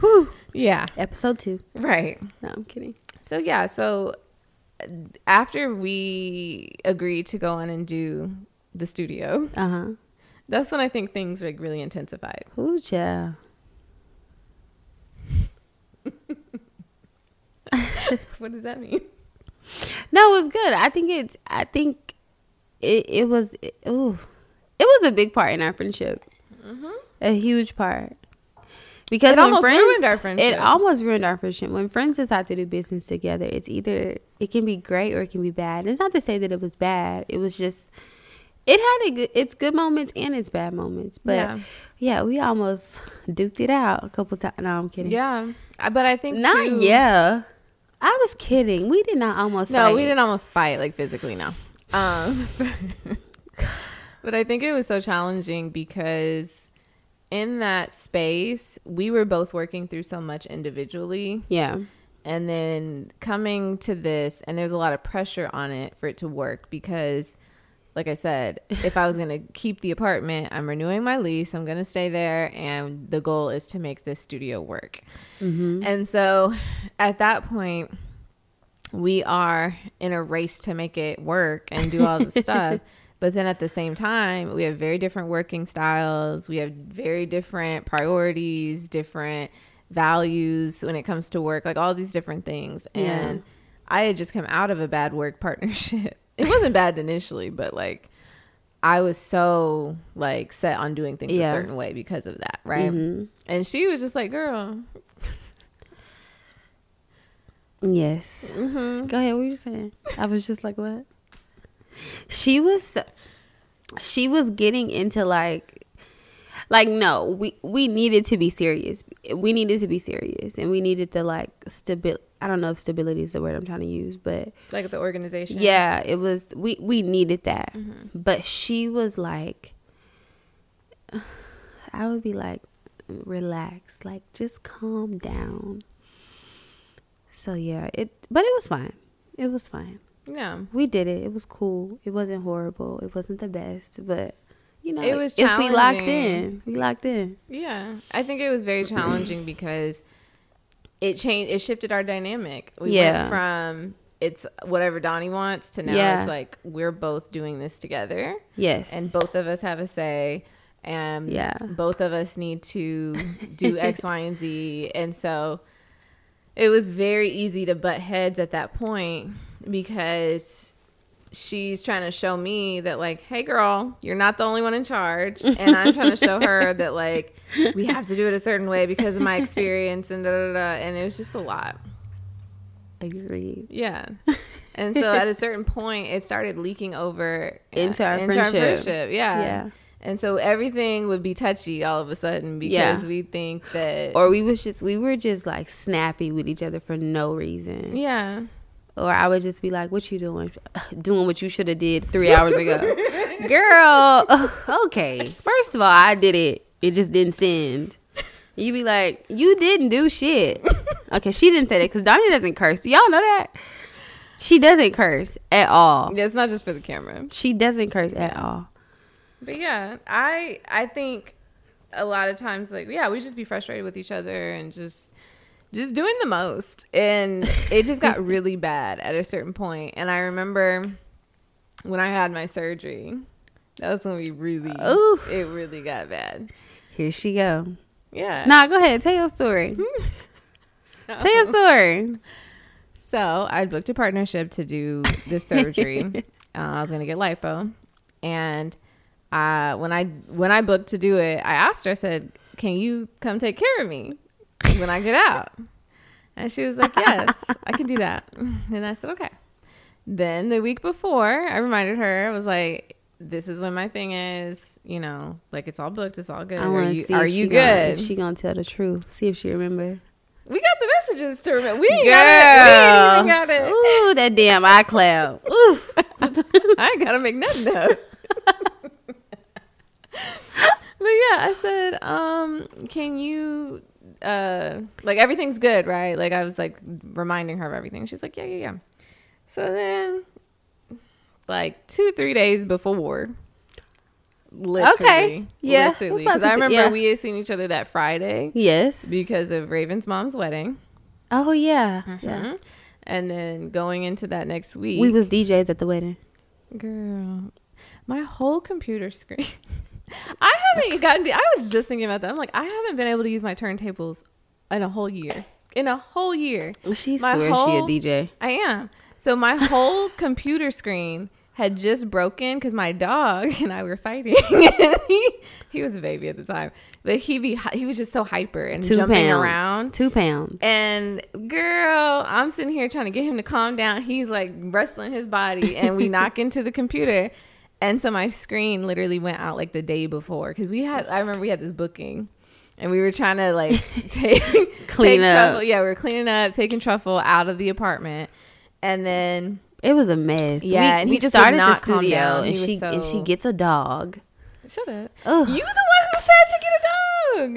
Whew. yeah, Episode two. right. No, I'm kidding. So yeah, so after we agreed to go on and do the studio, Uh huh. that's when I think things like really intensified. Ooh, yeah. what does that mean? No, it was good. I think it's. I think it. It was. It, ooh, it was a big part in our friendship. A huge part. Because Mm-hmm. It almost friends, ruined our friendship. It almost ruined our friendship. When friends decide to do business together, it's either it can be great or it can be bad. It's not to say that it was bad. It was just it had a good, its good moments and its bad moments. But Yeah. yeah, we almost duked it out a couple times. No, I'm kidding. Yeah, but I think Not too- yeah. I was kidding. We did not almost. No, fight. we didn't almost fight like physically. No, um, but I think it was so challenging because in that space we were both working through so much individually. Yeah. and then coming to this and there's a lot of pressure on it for it to work because like i said if i was going to keep the apartment i'm renewing my lease i'm going to stay there and the goal is to make this studio work Mm-hmm. and so at that point we are in a race to make it work and do all the stuff but then at the same time we have very different working styles we have very different priorities different values when it comes to work like all these different things Yeah. and i had just come out of a bad work partnership it wasn't bad initially but like i was so like set on doing things Yeah. a certain way because of that right Mhm. and she was just like girl Yes. mm-hmm. Go ahead. What were you saying? I was just like, what? She was, she was getting into like, like no, we we needed to be serious. We needed to be serious, and we needed to like stability. I don't know if stability is the word I'm trying to use, but like the organization yeah, it was. We we needed that, Mhm. but she was like, I would be like, relax, like just calm down. So yeah, it but it was fine. It was fine. yeah We did it. It was cool. It wasn't horrible. It wasn't the best, but you know, It was if we locked in, we locked in. Yeah, I think it was very challenging because it changed. It shifted our dynamic. We Yeah. went from it's whatever Doni wants to now Yeah. it's like we're both doing this together, Yes, and both of us have a say, and Yeah. both of us need to do X, Y, and Z, and so it was very easy to butt heads at that point because she's trying to show me that like hey girl you're not the only one in charge and i'm trying to show her that like we have to do it a certain way because of my experience and da, da, da. and it was just a lot agreed. yeah and so at a certain point it started leaking over uh, Into our friendship. yeah Yeah. and so everything would be touchy all of a sudden because Yeah. we think that Or we was just we were just like snappy with each other for no reason. yeah Or I would just be like, "What you doing? Doing what you should have did three hours ago, girl." Okay, first of all, I did it. It just didn't send. You be like, "You didn't do shit." Okay, she didn't say that because Doni doesn't curse. Y'all know that she doesn't curse at all. Yeah, it's not just for the camera She doesn't curse at all. But yeah, I I think a lot of times like yeah, we just be frustrated with each other and just just doing the most. And it just got really bad at a certain point. And I remember when I had my surgery, that was when we really, Oof. it really got bad. Here she go. Yeah. Nah, go ahead. Tell your story. Tell your story. So I booked a partnership to do this surgery. uh, I was gonna get lipo, and uh, when I when I booked to do it, I asked her. I said, "Can you come take care of me when I get out?" And she was like, "Yes, I can do that." And I said, "Okay." Then the week before, I reminded her. I was like, "This is when my thing is. You know, like it's all booked. It's all good. I Are you see. are if you she gonna- good?" if she gonna tell the truth. See if she remember. we got the messages to remember. We ain't got it. We ain't even got it. Ooh, that damn iCloud. Ooh. I ain't gotta make nothing up. but yeah, I said, um, can you uh like everything's good, right? Like I was like reminding her of everything. She's like, Yeah, yeah, yeah. So then like two, three days before. Literally. Okay. Yeah, Literally. Because I remember yeah. we had seen each other that Friday Yes. because of Raven's mom's wedding. Oh yeah. Yeah. Mhm. And then going into that next week. We was DJs at the wedding. Girl, my whole computer screen. I haven't gotten. I was just thinking about that. I'm like, I haven't been able to use my turntables in a whole year. In a whole year, She My swears whole- she a DJ. I am. So my whole computer screen had just broken because my dog and I were fighting. he, he was a baby at the time, but he be he was just so hyper and Two jumping pounds. around. Two pounds. And girl, I'm sitting here trying to get him to calm down. He's like wrestling his body, and we knock into the computer. And so my screen literally went out like the day before because we had. I remember we had this booking, and we were trying to like take Clean take up. Truffle. Yeah, we were cleaning up, taking truffle out of the apartment, and then It was a mess. Yeah, we, and we he just started the studio, and He she and she gets a dog. shut up. Ugh. You the one who said to get a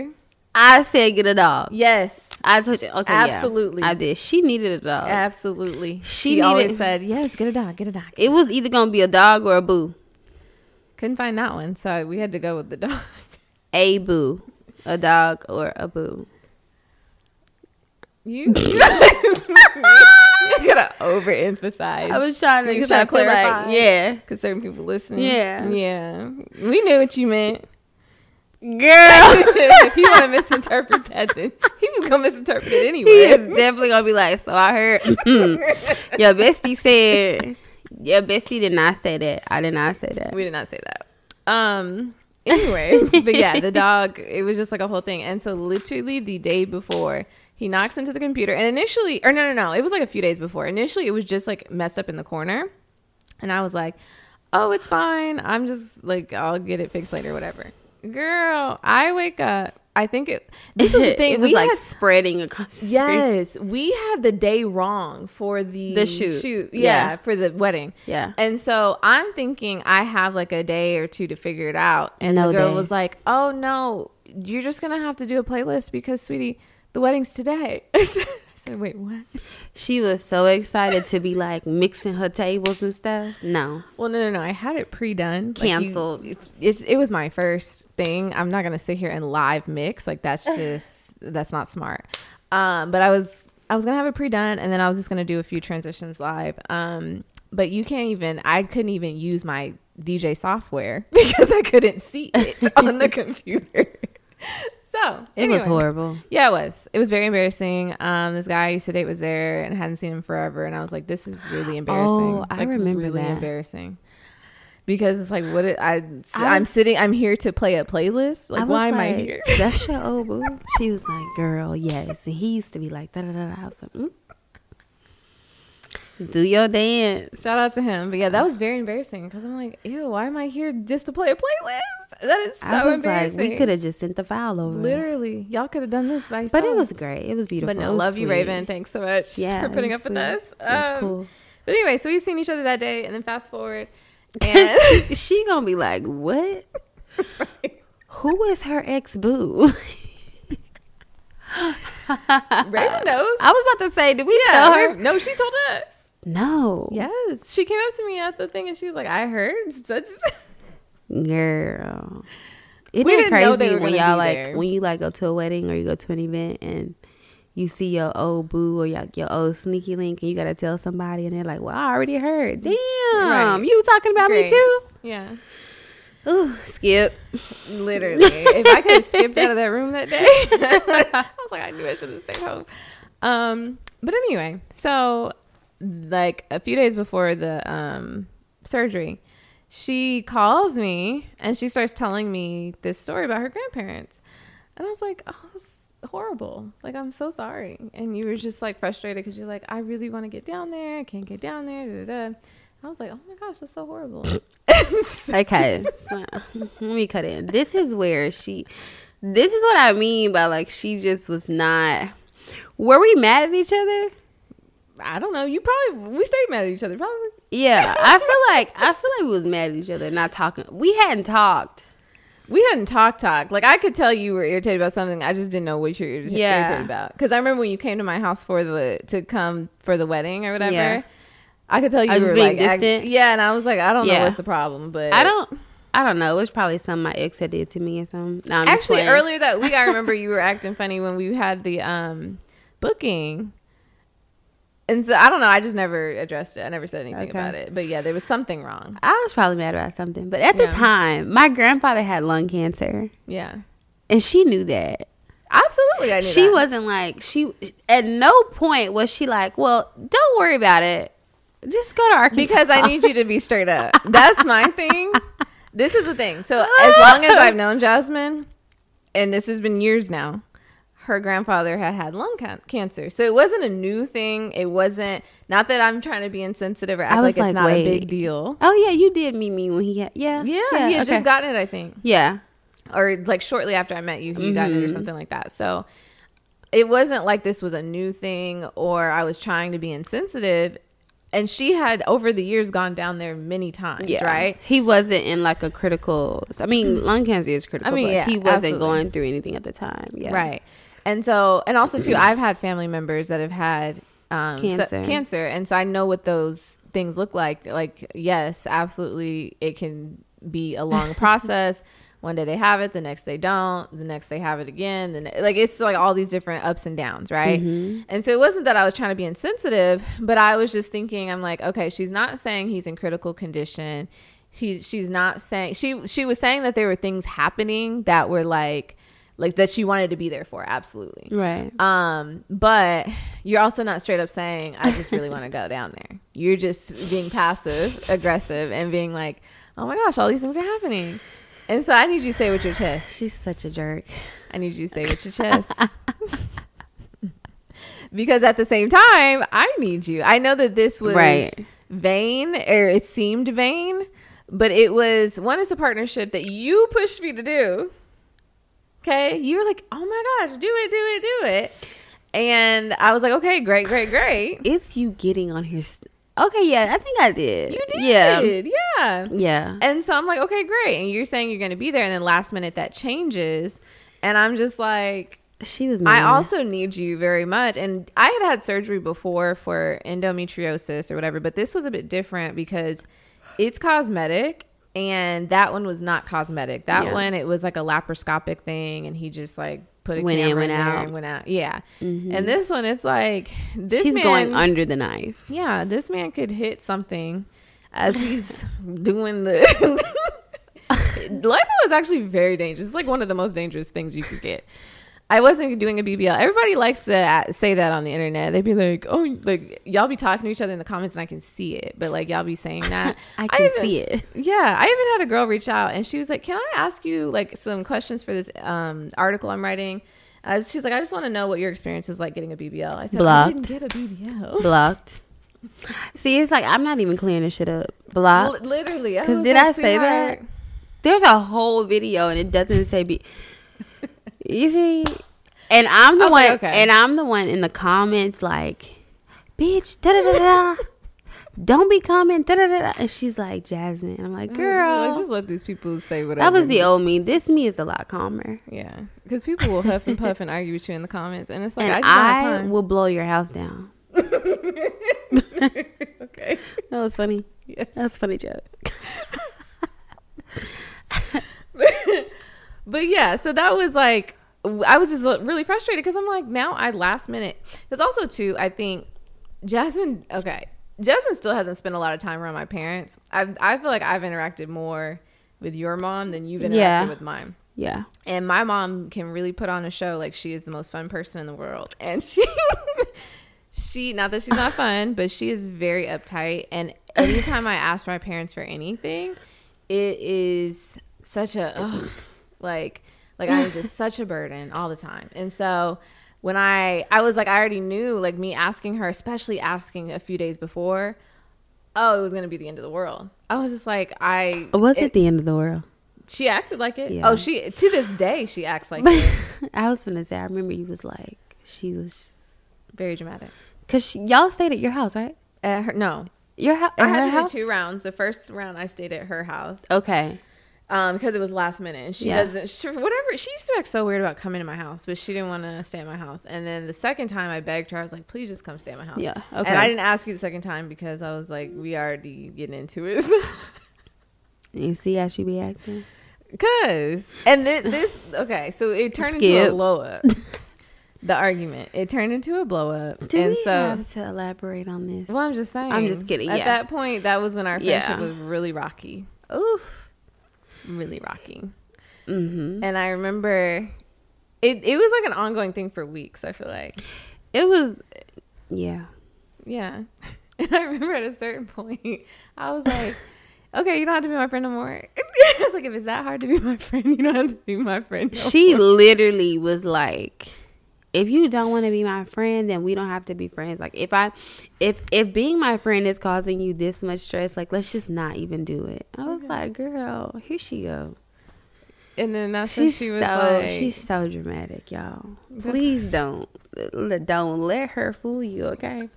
dog. I said get a dog. Yes, I told you. Okay, yeah. Absolutely. I did. She needed a dog. absolutely. She She, always needed- said, "Yes, get a dog, get a dog." It was either gonna be a dog or a boo. Couldn't find that one, so we had to go with the dog. A boo, a dog or a boo. You, you gotta overemphasize. I was trying to, You trying to feel like, clarify? yeah, because certain people listening. Yeah. yeah. We knew what you meant. girl. if he want to misinterpret that, then he was gonna misinterpret it he anyway. is definitely gonna be like, so I heard hmm, your bestie said your bestie did not say that. I did not say that. We did not say that. Um. Anyway, but yeah, the dog. It was just like a whole thing, and so literally the day before, he knocks into the computer, and initially, or no, no, no, it was like a few days before. Initially, it was just like messed up in the corner, and I was like, "Oh, it's fine. I'm just like, I'll get it fixed later, whatever." Girl, I wake up. I think it. This is the thing. it was like had- spreading across the street. Yes, we had the day wrong for the The shoot. Yeah, Yeah. for the wedding. Yeah. And so I'm thinking I have like a day or two to figure it out. And No the girl day. was like, "Oh no, you're just gonna have to do a playlist because, sweetie, the wedding's today." Said, "Wait, what?" She was so excited to be like mixing her tables and stuff. No. Well, no, no, no. I had it pre-done, Like, you- Canceled. it's it was my first thing. I'm not gonna sit here and live mix like that's just that's not smart. Um, but I was I was gonna have it pre-done, and then I was just gonna do a few transitions live. Um, but you can't even I couldn't even use my DJ software because I couldn't see it on the computer. So It was horrible. Yeah, it was. It was very embarrassing. Um, this guy I used to date was there and hadn't seen him forever, and I was like, "This is really embarrassing." Oh, I Like, remember really that. embarrassing. Because it's like, what it, I, I I'm sitting, I'm here to play a playlist. Like, why am I here? That's your old boo. She was like, girl, yes. And he used to be like, da da da da. I was like, mm. Do your dance. Shout out to him. But yeah, that was very embarrassing because I'm like, ew, why am I here just to play a playlist? That is so I was like, embarrassing. we could have just sent the file over. literally, y'all could have done this by But it was great. It was beautiful. But no, love you. Raven. Thanks so much Yeah, for putting up with us. Um, cool. But anyway, so we've seen each other that day, and then fast forward, and she gonna be like, what? Who is her ex boo? Raven knows. I was about to say, did we yeah, tell her? no, she told us. No. Yes, she came up to me at the thing, and she was like, "I heard such." Girl. Isn't We it didn't know crazy when y'all like there. when you like go to a wedding or you go to an event and you see your old boo or your, your old sneaky link and you gotta tell somebody and they're like, Well, I already heard. Damn, Right. you talking about Great. me too? Yeah. Ooh, skip. Literally. if I could have skipped out of that room that day, I was like, I knew I should have stayed home. Um, but anyway, so like a few days before the um surgery, she calls me and she starts telling me this story about her grandparents. And I was like, oh, it's horrible. Like, I'm so sorry. And you were just like frustrated because you're like, I really want to get down there. I can't get down there. Da, da, da. I was like, oh my gosh, that's so horrible. Okay, so, let me cut in. This is where she. This is what I mean by like she just was not. Were we mad at each other? I don't know. You probably, we stayed mad at each other, probably. Yeah, I feel like I feel like we was mad at each other, not talking. We hadn't talked. We hadn't talked talk. Like I could tell you were irritated about something. I just didn't know what you were irritated Yeah. irritated about. Because I remember when you came to my house for the to come for the wedding or whatever. Yeah. I could tell you I was were being like act- distant? yeah, and I was like, I don't know what's the problem, but I don't. I don't know. It was probably something my ex had did to me or something. No, I'm Actually, earlier that week, I remember you were acting funny when we had the um booking. And so I don't know. I just never addressed it. I never said anything Okay. about it. But yeah, there was something wrong. I was probably mad about something, but at the Yeah. time, my grandfather had lung cancer, Yeah, and she knew that. absolutely. I knew She that. wasn't like she. At no point was she like, "Well, don't worry about it. Just go to Arkansas." because I need you to be straight up. That's my thing. This is the thing. So as long as I've known Jasmine, and this has been years now, her grandfather had had lung can- cancer. So it wasn't a new thing. It wasn't not that I'm trying to be insensitive or act was like it's not wait. a big deal. Oh yeah, you did meet me when he had. Yeah, Yeah, yeah he had okay. just gotten it, I think, Yeah, or like shortly after I met you, he got it or Mhm. something like that. So it wasn't like this was a new thing or I was trying to be insensitive. And she had over the years gone down there many times, yeah. right? He wasn't in like a critical. I mean, lung cancer is critical. I mean, but yeah, he wasn't absolutely. going through anything at the time. Yeah, Right. And so, and also too, I've had family members that have had um, so- Cancer. cancer, and so I know what those things look like. Like, yes, absolutely, it can be a long process. One day they have it, the next they don't, the next they have it again. Then like it's like all these different ups and downs, right? And so it wasn't that I was trying to be insensitive, but I was just thinking, I'm like, okay, she's not saying he's in critical condition. He, she's not saying she she was saying that there were things happening that were like like that she wanted to be there for absolutely. Right. um but you're also not straight up saying i just really want to go down there. You're just being passive aggressive and being like oh my gosh all these things are happening. And so i need you to say with your chest. She's such a jerk. i need you to say with your chest. Because at the same time i need you. I know that this was Right. vain or it seemed vain but it was one is a partnership that you pushed me to do okay you were like oh my gosh do it do it do it and i was like okay great great great It's you getting on here. St- okay, yeah, I think I did. you did Yeah. yeah Yeah. and so i'm like okay great and you're saying you're going to be there and then last minute that changes and i'm just like She was. I also need you very much. And I had had surgery before for endometriosis or whatever, but this was a bit different because it's cosmetic and that one was not cosmetic. That Yeah. one, it was like a laparoscopic thing and he just like put a Went in, camera went in there out. and went out. Yeah. Mhm. And this one, it's like, this She's man, going under the knife. yeah, this man could hit something as he's doing the. Lipo is actually very dangerous. It's like one of the most dangerous things you could get. I wasn't doing a BBL. Everybody likes to say that on the internet. They'd be like, "Oh, like y'all be talking to each other in the comments, and I can see it." But like y'all be saying that, I can even- see it. Yeah, I even had a girl reach out, and she was like, "Can I ask you like some questions for this um, article I'm writing?" Uh, she's like, "I just want to know what your experience was like getting a BBL." I said, "I Blocked. didn't get a BBL." Blocked. See, it's like I'm not even clearing this shit up. Blocked. Li- literally, 'Cause was did like, I say that? There's a whole video and it doesn't say be. You see, and I'm the I was one, okay. and I'm the one in the comments like, "Bitch, da da da da." Don't be coming, da da da. da." And she's like, Jasmine. And I'm like, girl. just let these people say whatever. That was the old me. This me is a lot calmer. Yeah, because people will huff and puff and argue with you in the comments, and it's like I and just I, time. will blow your house down. okay. That was funny. Yes. That's a funny joke. But yeah, so that was like I was just really frustrated because I'm like, now I last minute. Because also too, I think Jasmine. Okay, Jasmine still hasn't spent a lot of time around my parents. I I feel like I've interacted more with your mom than you've interacted Yeah. with mine. Yeah. And my mom can really put on a show like she is the most fun person in the world. And she she not that she's not fun, but she is very uptight and anytime I ask my parents for anything, it is such a ugh, like like I'm just such a burden all the time. And so when I I was like I already knew like me asking her, especially asking a few days before, oh, it was gonna be the end of the world. I was just like I oh, Was it the end of the world? she acted like it. Yeah. Oh, she to this day she acts like it. I was gonna say. I remember you was like she was Very dramatic. because y'all stayed at your house, right? At her, no, Your house. I had to do two rounds. The first round I stayed at her house Okay. Um, because it was last minute. And she Yeah. doesn't. She, whatever. She used to act so weird about coming to my house, but she didn't want to stay at my house. And then the second time I begged her, I was like, "Please just come stay at my house." Yeah. Okay. And I didn't ask you the second time because I was like, "We already getting into it." You see how she be acting. Cause and thi- this okay, so it turned into a blow up. the argument it turned into a blow up, Do and we so have to elaborate on this? Well, I'm just saying. I'm just kidding, At yeah. that point, that was when our friendship Yeah. was really rocky, Oof. Really rocking. Mm-hmm. And I remember it. It was like an ongoing thing for weeks. I feel like, It was. Yeah. yeah. And I remember at a certain point, I was like, "Okay, you don't have to be my friend no more." I was like, "If it's that hard to be my friend, you don't have to be my friend." no She more." literally was like, if you don't want to be my friend, then we don't have to be friends. Like if I if if being my friend is causing you this much stress, like let's just not even do it. I was Okay. like, girl, here she go. And then that's She's she was so like, she's so dramatic, y'all. Please don't don't let her fool you, okay?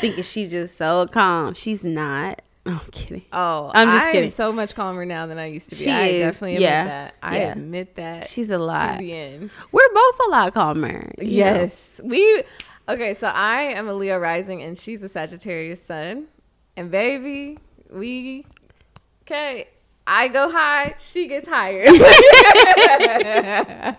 Thinking she's just so calm. She's not. I'm kidding. "Oh, I'm just I am kidding. so much calmer now than I used to be." She I is, definitely admit yeah, that. I yeah. admit that. She's a to lot. the end. We're both a lot calmer. you know? Yes. We okay, so I am a Leo rising and she's a Sagittarius sun. And baby, we okay. I go high, she gets higher.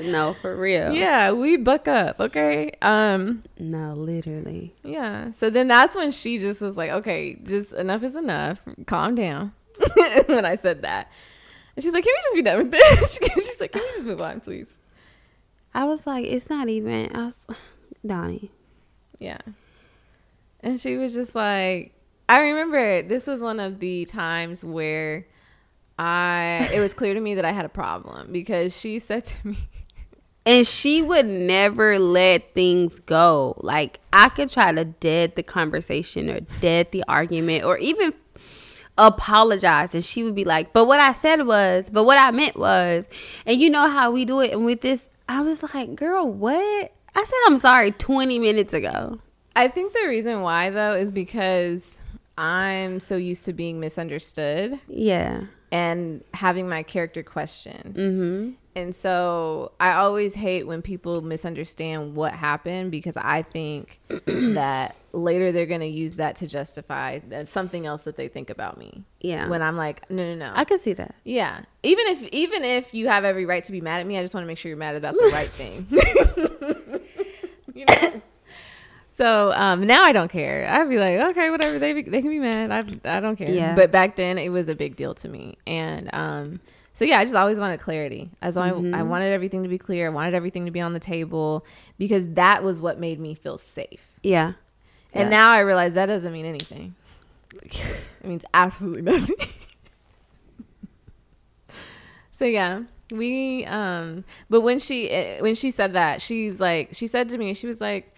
No, for real. yeah, we buck up, okay? Um, No, literally. yeah. So then that's when she just was like, Okay, just enough is enough. Calm down. when I said that. And she's like, Can we just be done with this? she's like, Can we just move on, please? I was like, it's not even. I was, Doni. Yeah. And she was just like, I remember this was one of the times where I, it was clear to me that I had a problem because she said to me, And she would never let things go. Like I could try to dead the conversation or dead the argument or even apologize and she would be like, "But what I said was, but what I meant was." And you know how we do it and with this I was like, "Girl, what?" I said I'm sorry 20 minutes ago. I think the reason why though is because I'm so used to being misunderstood Yeah. and having my character questioned. Mhm. And so I always hate when people misunderstand what happened because I think that later they're going to use that to justify something else that they think about me. Yeah. When I'm like, no, no, no. I can see that. yeah. Even if even if you have every right to be mad at me, I just want to make sure you're mad about the right thing. So um, now I don't care. I'd be like, okay, whatever. They be, they can be mad. I I don't care. Yeah. But back then it was a big deal to me, and um, so yeah, I just always wanted clarity. As long I wanted everything to be clear. I wanted everything to be on the table because that was what made me feel safe. Yeah. And Yeah. now I realize that doesn't mean anything. It means absolutely nothing. so yeah, we um but when she eh, when she said that, she's like she said to me, she was like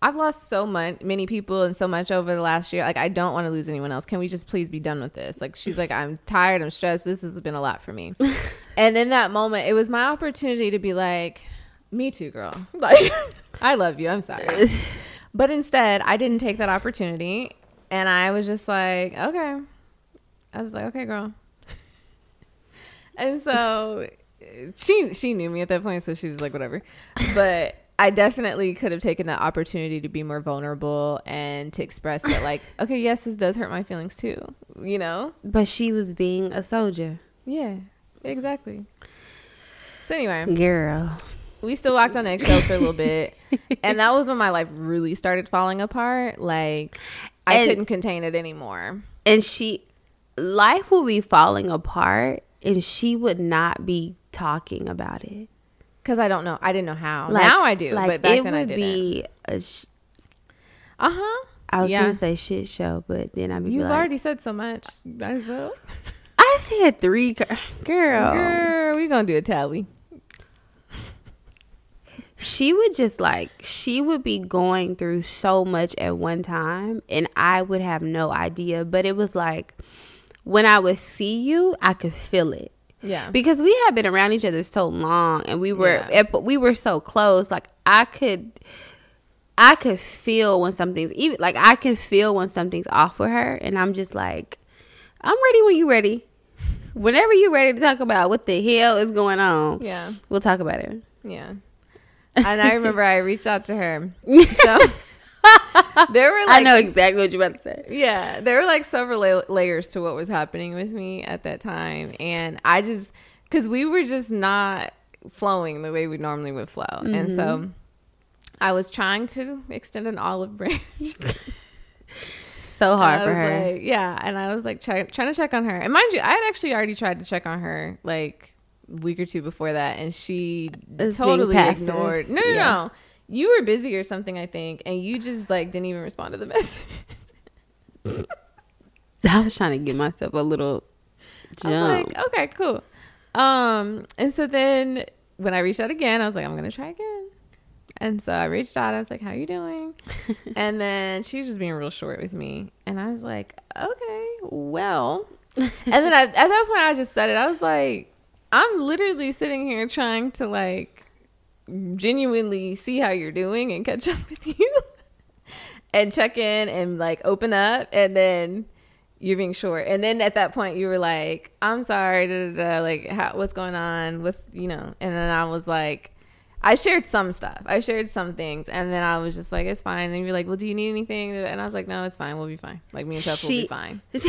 I've lost so much many people and so much over the last year. Like I don't want to lose anyone else. Can we just please be done with this? Like she's like I'm tired, I'm stressed. This has been a lot for me. and in that moment, it was my opportunity to be like me too, girl. Like I love you. I'm sorry. But instead, I didn't take that opportunity, and I was just like, okay. I was like, okay, girl. and so she she knew me at that point, so she was like, whatever. But I definitely could have taken that opportunity to be more vulnerable and to express that, like, okay, yes, this does hurt my feelings too. You know? But she was being a soldier. Yeah. exactly. So anyway, Girl. we still walked on eggshells for a little bit, and that was when my life really started falling apart. Like I And- couldn't contain it anymore. And she, life would be falling apart, and she would not be talking about it. Because I don't know. I didn't know how. Like- now I do, like, but back it then I would didn't. be a sh- uh huh. I was Yeah. gonna say shit show, but then I'd be You've like, already said so much. Might as well. I said three, girl. Girl, we gonna do a tally. She would just like she would be going through so much at one time, and I would have no idea. But it was like when I would see you, I could feel it. Yeah. because we had been around each other so long and we were Yeah. but we were so close like i could i could feel when something's even like i can feel when something's off with her and i'm just like i'm ready when you're ready whenever you're ready to talk about what the hell is going on yeah. we'll talk about it Yeah. And I remember I reached out to her. So there were like i know exactly what you're about to say Yeah, there were like several la- layers to what was happening with me at that time, and I just because we were just not flowing the way we normally would flow, and so Mm-hmm. I was trying to extend an olive branch. so hard for her like, yeah, and I was like try- trying to check on her, and mind you, I had actually already tried to check on her like week or two before that, and she being totally ignored. No, no, Yeah. no. You were busy or something, I think, and you just like didn't even respond to the message. i was trying to give myself a little I was jump like, okay, cool. Um, and so then when I reached out again, I was like, I'm gonna try again. And so I reached out. I was like, "How you doing?" and then she was just being real short with me, and I was like, "Okay, well." and then I, at that point, I just said it. I was like, "I'm literally sitting here trying to like genuinely see how you're doing and catch up with you, and check in and like open up, and then." you're being short. And then at that point, you were like, "I'm sorry, da, da, da, like, how, what's going on? What's you know?" And then I was like, I shared some stuff. I shared some things, and then I was just like, "It's fine." And you're like, "Well, do you need anything?" And I was like, "No, it's fine. We'll be fine. Like me and Steph will be fine."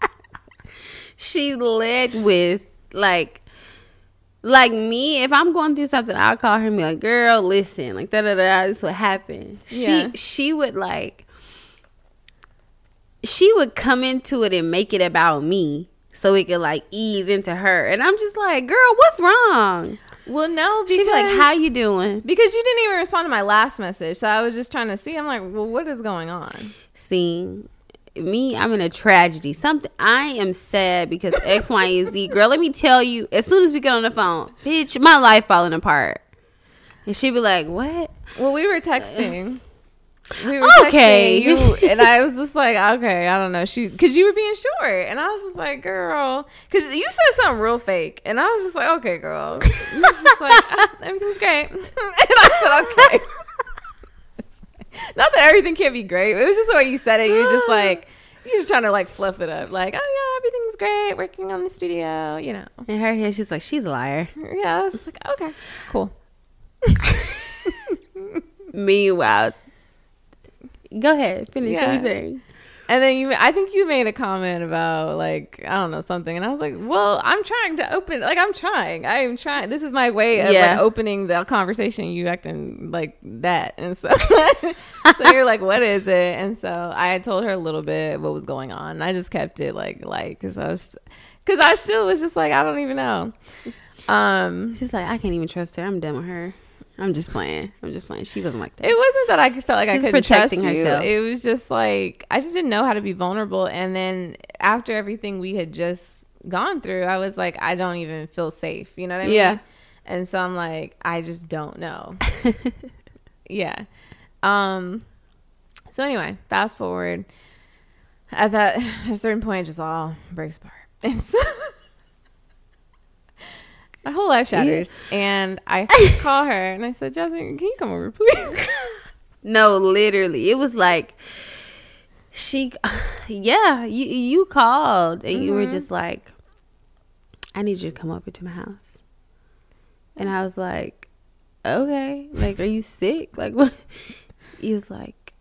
she led with like like me if i'm going through something i'll call her and be like girl listen like da da da this what happened Yeah. she she would like she would come into it and make it about me so it could like ease into her and i'm just like girl what's wrong Well, no, because she'd be like how you doing because you didn't even respond to my last message, so I was just trying to see. I'm like, "Well, what is going on?" see me i'm in a tragedy something i am sad because x y and z girl let me tell you as soon as we get on the phone bitch my life falling apart and she'd be like what Well, we were texting. We were Okay. texting you, and I was just like, okay, I don't know. She, because you were being short, and I was just like, girl, because you said something real fake, and I was just like, okay, girl. You was just like, "Ah, everything's great, and I said, okay. Not that everything can't be great. but It was just the way you said it. You're just ah. like, you're just trying to like fluff it up, like, oh yeah, everything's great, working on the studio, you know. in her head she's like she's a liar Yeah, I was just like, okay, cool. meanwhile go ahead finish what Yeah. you're saying And then you, I think you made a comment about like I don't know something, and I was like, "Well, I'm trying to open, like I'm trying, I am trying. This is my way of Yeah. like opening the conversation. You acting like that, and so, so you're like, what is it? And so I told her a little bit what was going on. And I just kept it like like because I was, because I still was just like, I don't even know. Um, she's like i can't even trust her i'm done with her i'm just playing i'm just playing she wasn't like that It wasn't that I felt like She's I couldn't trust protecting you. herself. It was just like I just didn't know how to be vulnerable. And then after everything we had just gone through, I was like, I don't even feel safe. You know what I mean? Yeah. And so I'm like, I just don't know. yeah. Um. So anyway, fast forward. At that at a certain point, it just all breaks apart, and so my whole life shatters. And I call her and I said, Jasmine, can you come over, please? no literally it was like she yeah you you called and you were Mhm. just like i need you to come over to my house and i was like okay like are you sick like what he was like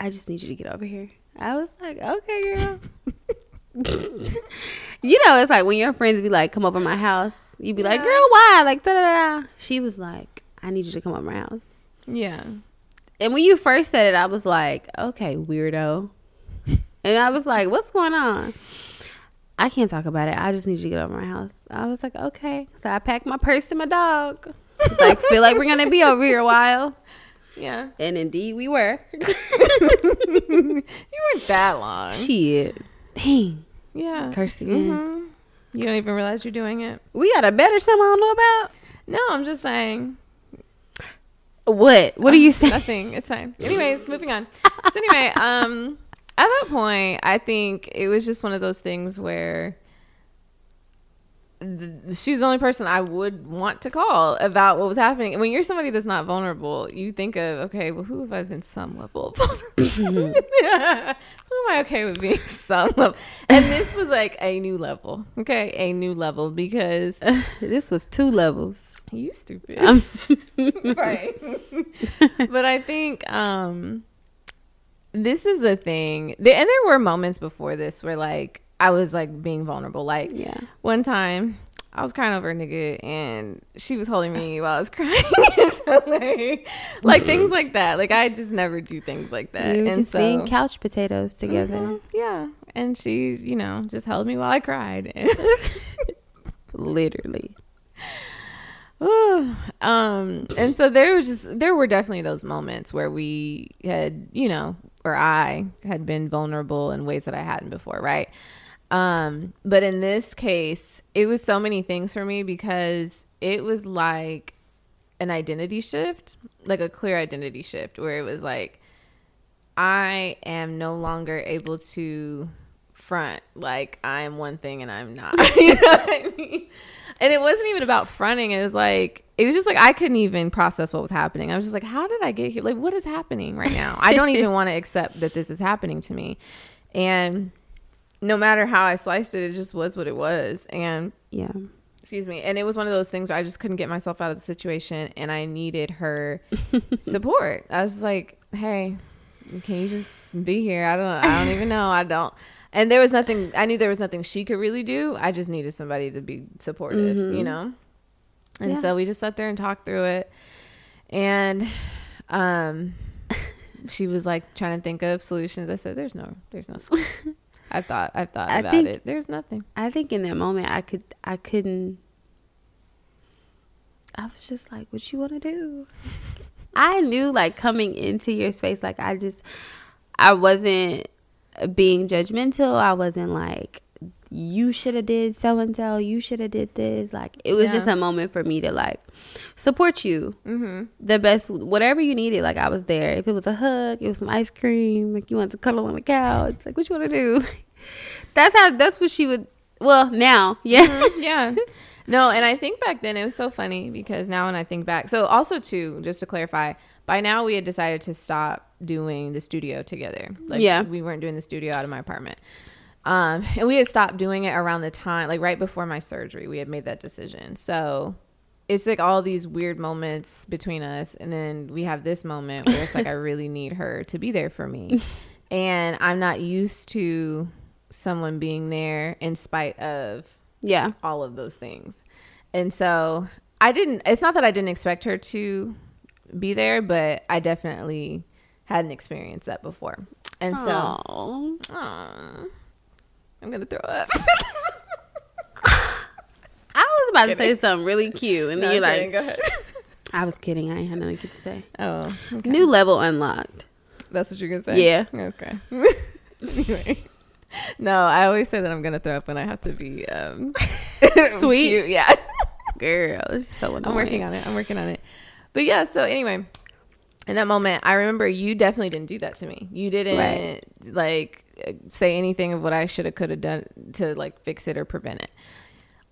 i just need you to get over here i was like okay girl you know, it's like when your friends be like, "Come over my house," you be like, "Girl, why?" Like, da da da. She was like, "I need you to come over my house." Yeah. And when you first said it, I was like, "Okay, weirdo," and I was like, "What's going on?" I can't talk about it. I just need you to get over my house. I was like, "Okay." So I packed my purse and my dog. It's like, feel like we're gonna be over here a while. Yeah. And indeed, we were. You weren't that long. Shit. Dang. Yeah. Again. Mhm. You don't even realize you're doing it. We got a better something I don't know about. No, I'm just saying. What? What are you saying? Nothing. It's fine. Anyways, moving on. So anyway, um, at that point, I think it was just one of those things where she's the only person I would want to call about what was happening. When you're somebody that's not vulnerable, you think of okay, well, who have I been some level of vulnerable? who am I okay with being some level? And this was like a new level. Okay, a new level because this was two levels. you stupid. Um, right. but I think um this is the thing. And there were moments before this where like I was like being vulnerable. Like Yeah. one time I was crying over a nigga and she was holding me while I was crying. So, like, like things like that. Like I just never do things like that. We were and just so being couch potatoes together. Mhm, yeah. And she, you know, just held me while I cried. Literally. um and so there was just there were definitely those moments where we had you know or i had been vulnerable in ways that i hadn't before right um but in this case it was so many things for me because it was like an identity shift like a clear identity shift where it was like i am no longer able to front like i am one thing and i'm not. You know what i mean? And it wasn't even about fronting. It was like it was just like i couldn't even process what was happening. I was just like how did i get here? Like what is happening right now? I don't even want to accept that this is happening to me. And no matter how i sliced it it just was what it was. And Yeah. excuse me. And it was one of those things where i just couldn't get myself out of the situation and i needed her support. I was like hey can you just be here? I don't i don't even know. I don't. And there was nothing i knew there was nothing she could really do. I just needed somebody to be supportive Mhm. you know? And Yeah. so we just sat there and talked through it. And um she was like trying to think of solutions. I said there's no there's no solution i thought i thought I about think- it there's nothing I think in that moment I could I couldn't I was just like, what you wanna do? I knew like coming into your space, like I just I wasn't being judgmental. I wasn't like you should have did so and so, you should have did this. Like it was Yeah. just a moment for me to like support you. mm-hmm the best whatever you needed like i was there if it was a hug it was some ice cream like you wanted to cuddle on the couch like what you want to do that's how that's what she would well now yeah Mhm, yeah. No, and I think back then it was so funny because now when I think back, so also too, just to clarify, by now we had decided to stop doing the studio together. Like Yeah. we weren't doing the studio out of my apartment. Um, and we had stopped doing it around the time, like right before my surgery, we had made that decision. So it's like all these weird moments between us, and then we have this moment where it's like I really need her to be there for me, and I'm not used to someone being there in spite of yeah all of those things. And so I didn't, it's not that I didn't expect her to be there, but I definitely hadn't experienced that before. And so, Aw. I'm going to throw up. i was about to say something really cute and No, then you're I'm kidding. like go ahead. i was kidding i ain't had nothing good to say Oh, okay. new level unlocked That's what you're to say? Yeah. Okay. anyway. No, I always say that I'm going to throw up when I have to be um, Sweet. cute. Yeah. girl it's so annoying. I'm working on it. I'm working on it. But yeah, so anyway, in that moment, I remember you definitely didn't do that to me. You didn't Right. like say anything of what I should have could have done to like fix it or prevent it.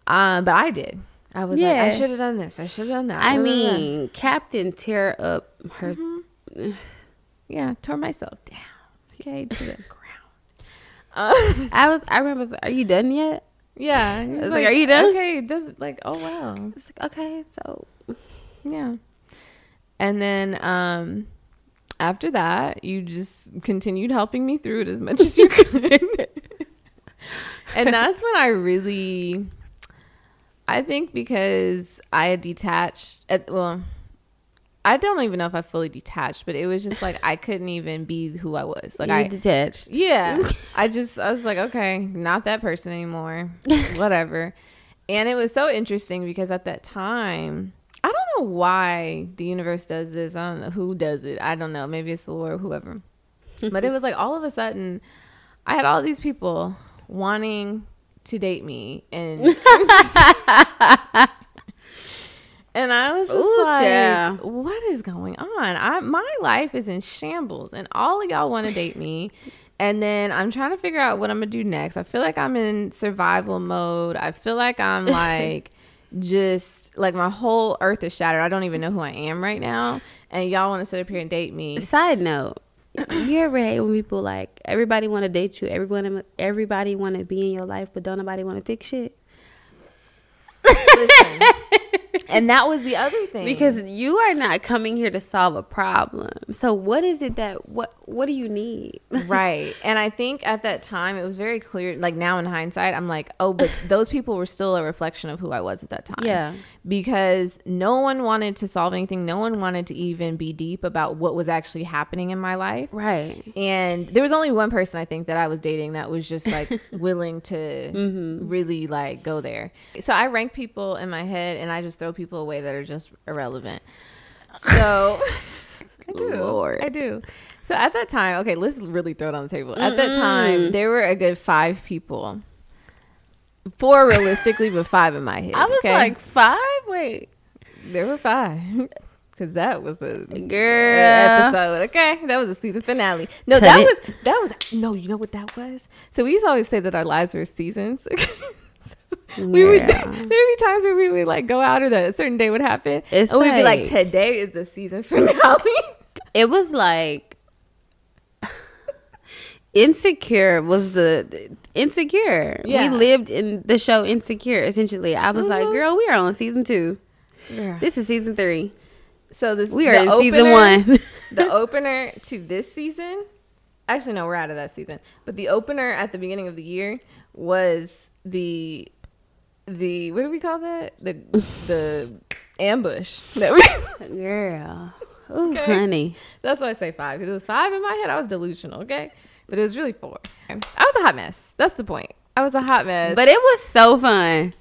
Um, but I did. I was like, I should have done this. I should have done that. i blah. mean captain tear up her yeah, tore myself down. Okay, to the ground. Uh, i was i remember was like, are you done yet yeah, he was was like, "Are you done?" Okay, does it like, oh wow, it's like okay so Yeah. And then um after that, you just continued helping me through it as much as you could. and that's when I really, I think because I had detached, at, well, I don't even know if I fully detached, but it was just like I couldn't even be who I was. Like You I detached. Yeah. I just I was like, okay, not that person anymore. Whatever. And it was so interesting because at that time, know why the universe does this. I don't know who does it. I don't know. Maybe it's the Lord or whoever. but it was like all of a sudden I had all these people wanting to date me and it was just- and I was just Ooh, like, child. what is going on? I my life is in shambles, and all of y'all want to date me. And then I'm trying to figure out what I'm gonna do next. I feel like I'm in survival mode. I feel like I'm like just like my whole earth is shattered. I don't even know who I am right now. And y'all want to sit up here and date me. Side note, you ever hate when people like everybody want to date you, everyone, everybody want to be in your life, but don't nobody want to fix shit? Listen. and that was the other thing. Because you are not coming here to solve a problem. So what is it that what what do you need? right. And I think at that time it was very clear like now in hindsight I'm like, "Oh, but those people were still a reflection of who I was at that time." Yeah. Because no one wanted to solve anything. No one wanted to even be deep about what was actually happening in my life. Right. And there was only one person I think that I was dating that was just like willing to Mm-hmm. really like go there. So I rank people in my head and I just throw people away that are just irrelevant. So I do. Lord. I do. So at that time, okay, let's really throw it on the table. At that time, there were a good five people. Four realistically, but five in my head. I was okay? like five. Wait, there were five. Cause that was a girl. episode. Okay, that was a season finale. No, Cut that it. was that was no. You know what that was? So we used to always say that our lives were seasons. We would there would be times where we would like go out or that a certain day would happen, It's and we'd be like, like- "Today is the season finale." It was like Insecure was the Insecure. Yeah. We lived in the show Insecure essentially. I was like, Mhm. girl, we are on season 2. This is season 3. so this We are in season 1. the opener to this season actually no we're out of that season but the opener at the beginning of the year was the the what do we call that the the ambush that we girl. Ooh, Okay. honey. that's why i say five because it was five in my head i was delusional okay but it was really four i was a hot mess that's the point i was a hot mess But it was so fun.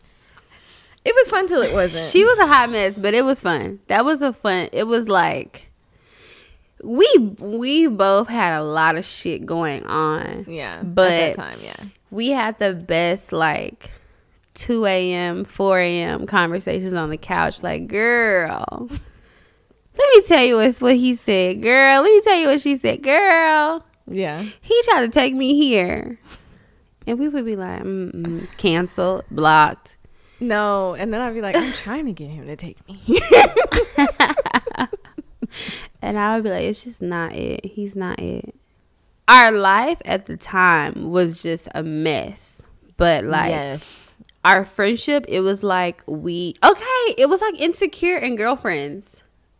it was fun till it wasn't She was a hot mess, but it was fun. That was a fun. It was like we we both had a lot of shit going on. yeah but at that time yeah we had the best like 2 a.m 4 a.m conversations on the couch. Like girl let me tell you what's what he said girl. Let me tell you what she said girl. Yeah. He tried to take me here. And we would be like mm-mm, canceled blocked. No and then i'd be like i'm trying to get him to take me and i would be like it's just not it. He's not it. Our life at the time was just a mess. But like yes our friendship it was like we okay it was like insecure and girlfriends.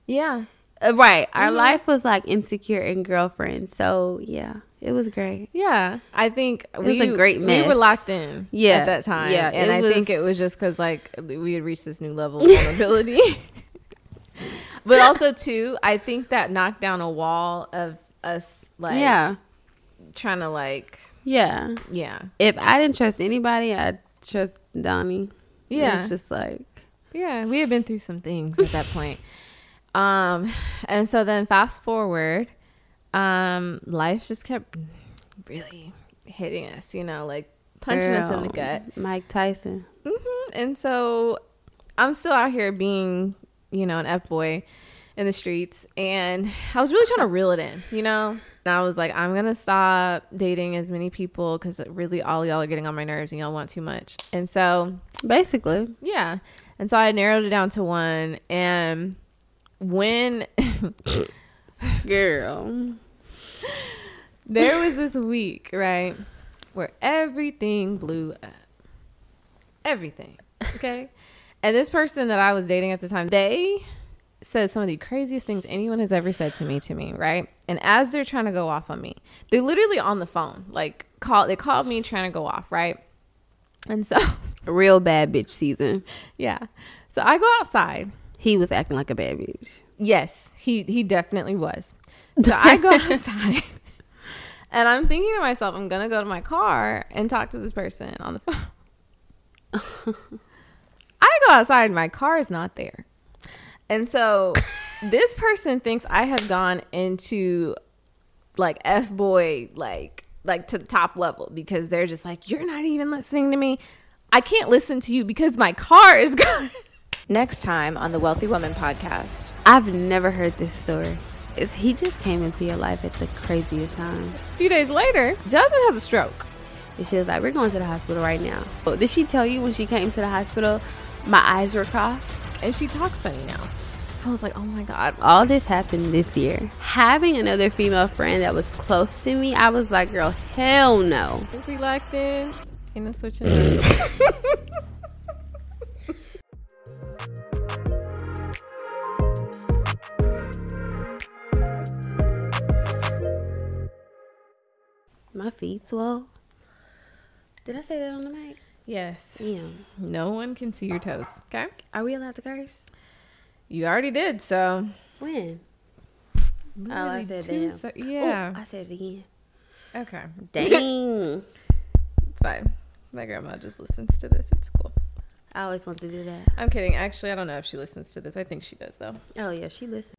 Yeah. Uh, right. Our Mhm. life was like insecure and girlfriends. So yeah it was great. Yeah, I think It was a great We were locked in, Yeah, at that time. yeah, and I think it was just because like we had reached this new level of vulnerability. but also too, I think that knocked down a wall of us like yeah. trying to like yeah. Yeah. If i didn't trust anybody i'd trust Doni yeah it's just like yeah we had been through some things at that point. Um, and so then fast forward, um, life just kept really hitting us, you know, like punching us in the gut. mike tyson hmm And so I'm still out here being, you know, an F boy in the streets. And I was really trying to reel it in, you know? And I was like, I'm going to stop dating as many people because really all y'all are getting on my nerves and y'all want too much. And so, basically yeah. And so I narrowed it down to one. And when girl there was this week, right, where everything blew up. Everything. Okay. and this person that I was dating at the time, they says some of the craziest things anyone has ever said to me to me, right? And as they're trying to go off on me, they're literally on the phone, like call they called me trying to go off, right? And so Real bad bitch season. yeah. So I go outside. He was acting like a bad bitch. Yes, he he definitely was. So I go outside. And I'm thinking to myself, I'm gonna go to my car and talk to this person on the phone. I go outside, my car is not there. And so this person thinks I have gone into like F boy, like like to the top level because they're just like, You're not even listening to me. I can't listen to you because my car is gone. Next time on the Wealthy Woman podcast. I've never heard this story. Is he just came into your life at the craziest time? A few days later, Jasmine has a stroke. And she was like, We're going to the hospital right now. But did she tell you when she came to the hospital, my eyes were crossed? And she talks funny now. I was like, oh my God. All this happened this year. Having another female friend that was close to me, I was like, Girl, hell no. Is he locked in? Ain't no switching. My feet swell. Did I say that on the mic? yes. Yeah. No one can see your toes. Okay. Are we allowed to curse? You already did, so. When? Oh, I said two damn. se- Oh, yeah. I said it again. okay. Dang. It's fine. My grandma just listens to this. It's cool. I always want to do that. I'm kidding. Actually, I don't know if she listens to this. I think she does, though. Oh yeah, she listened.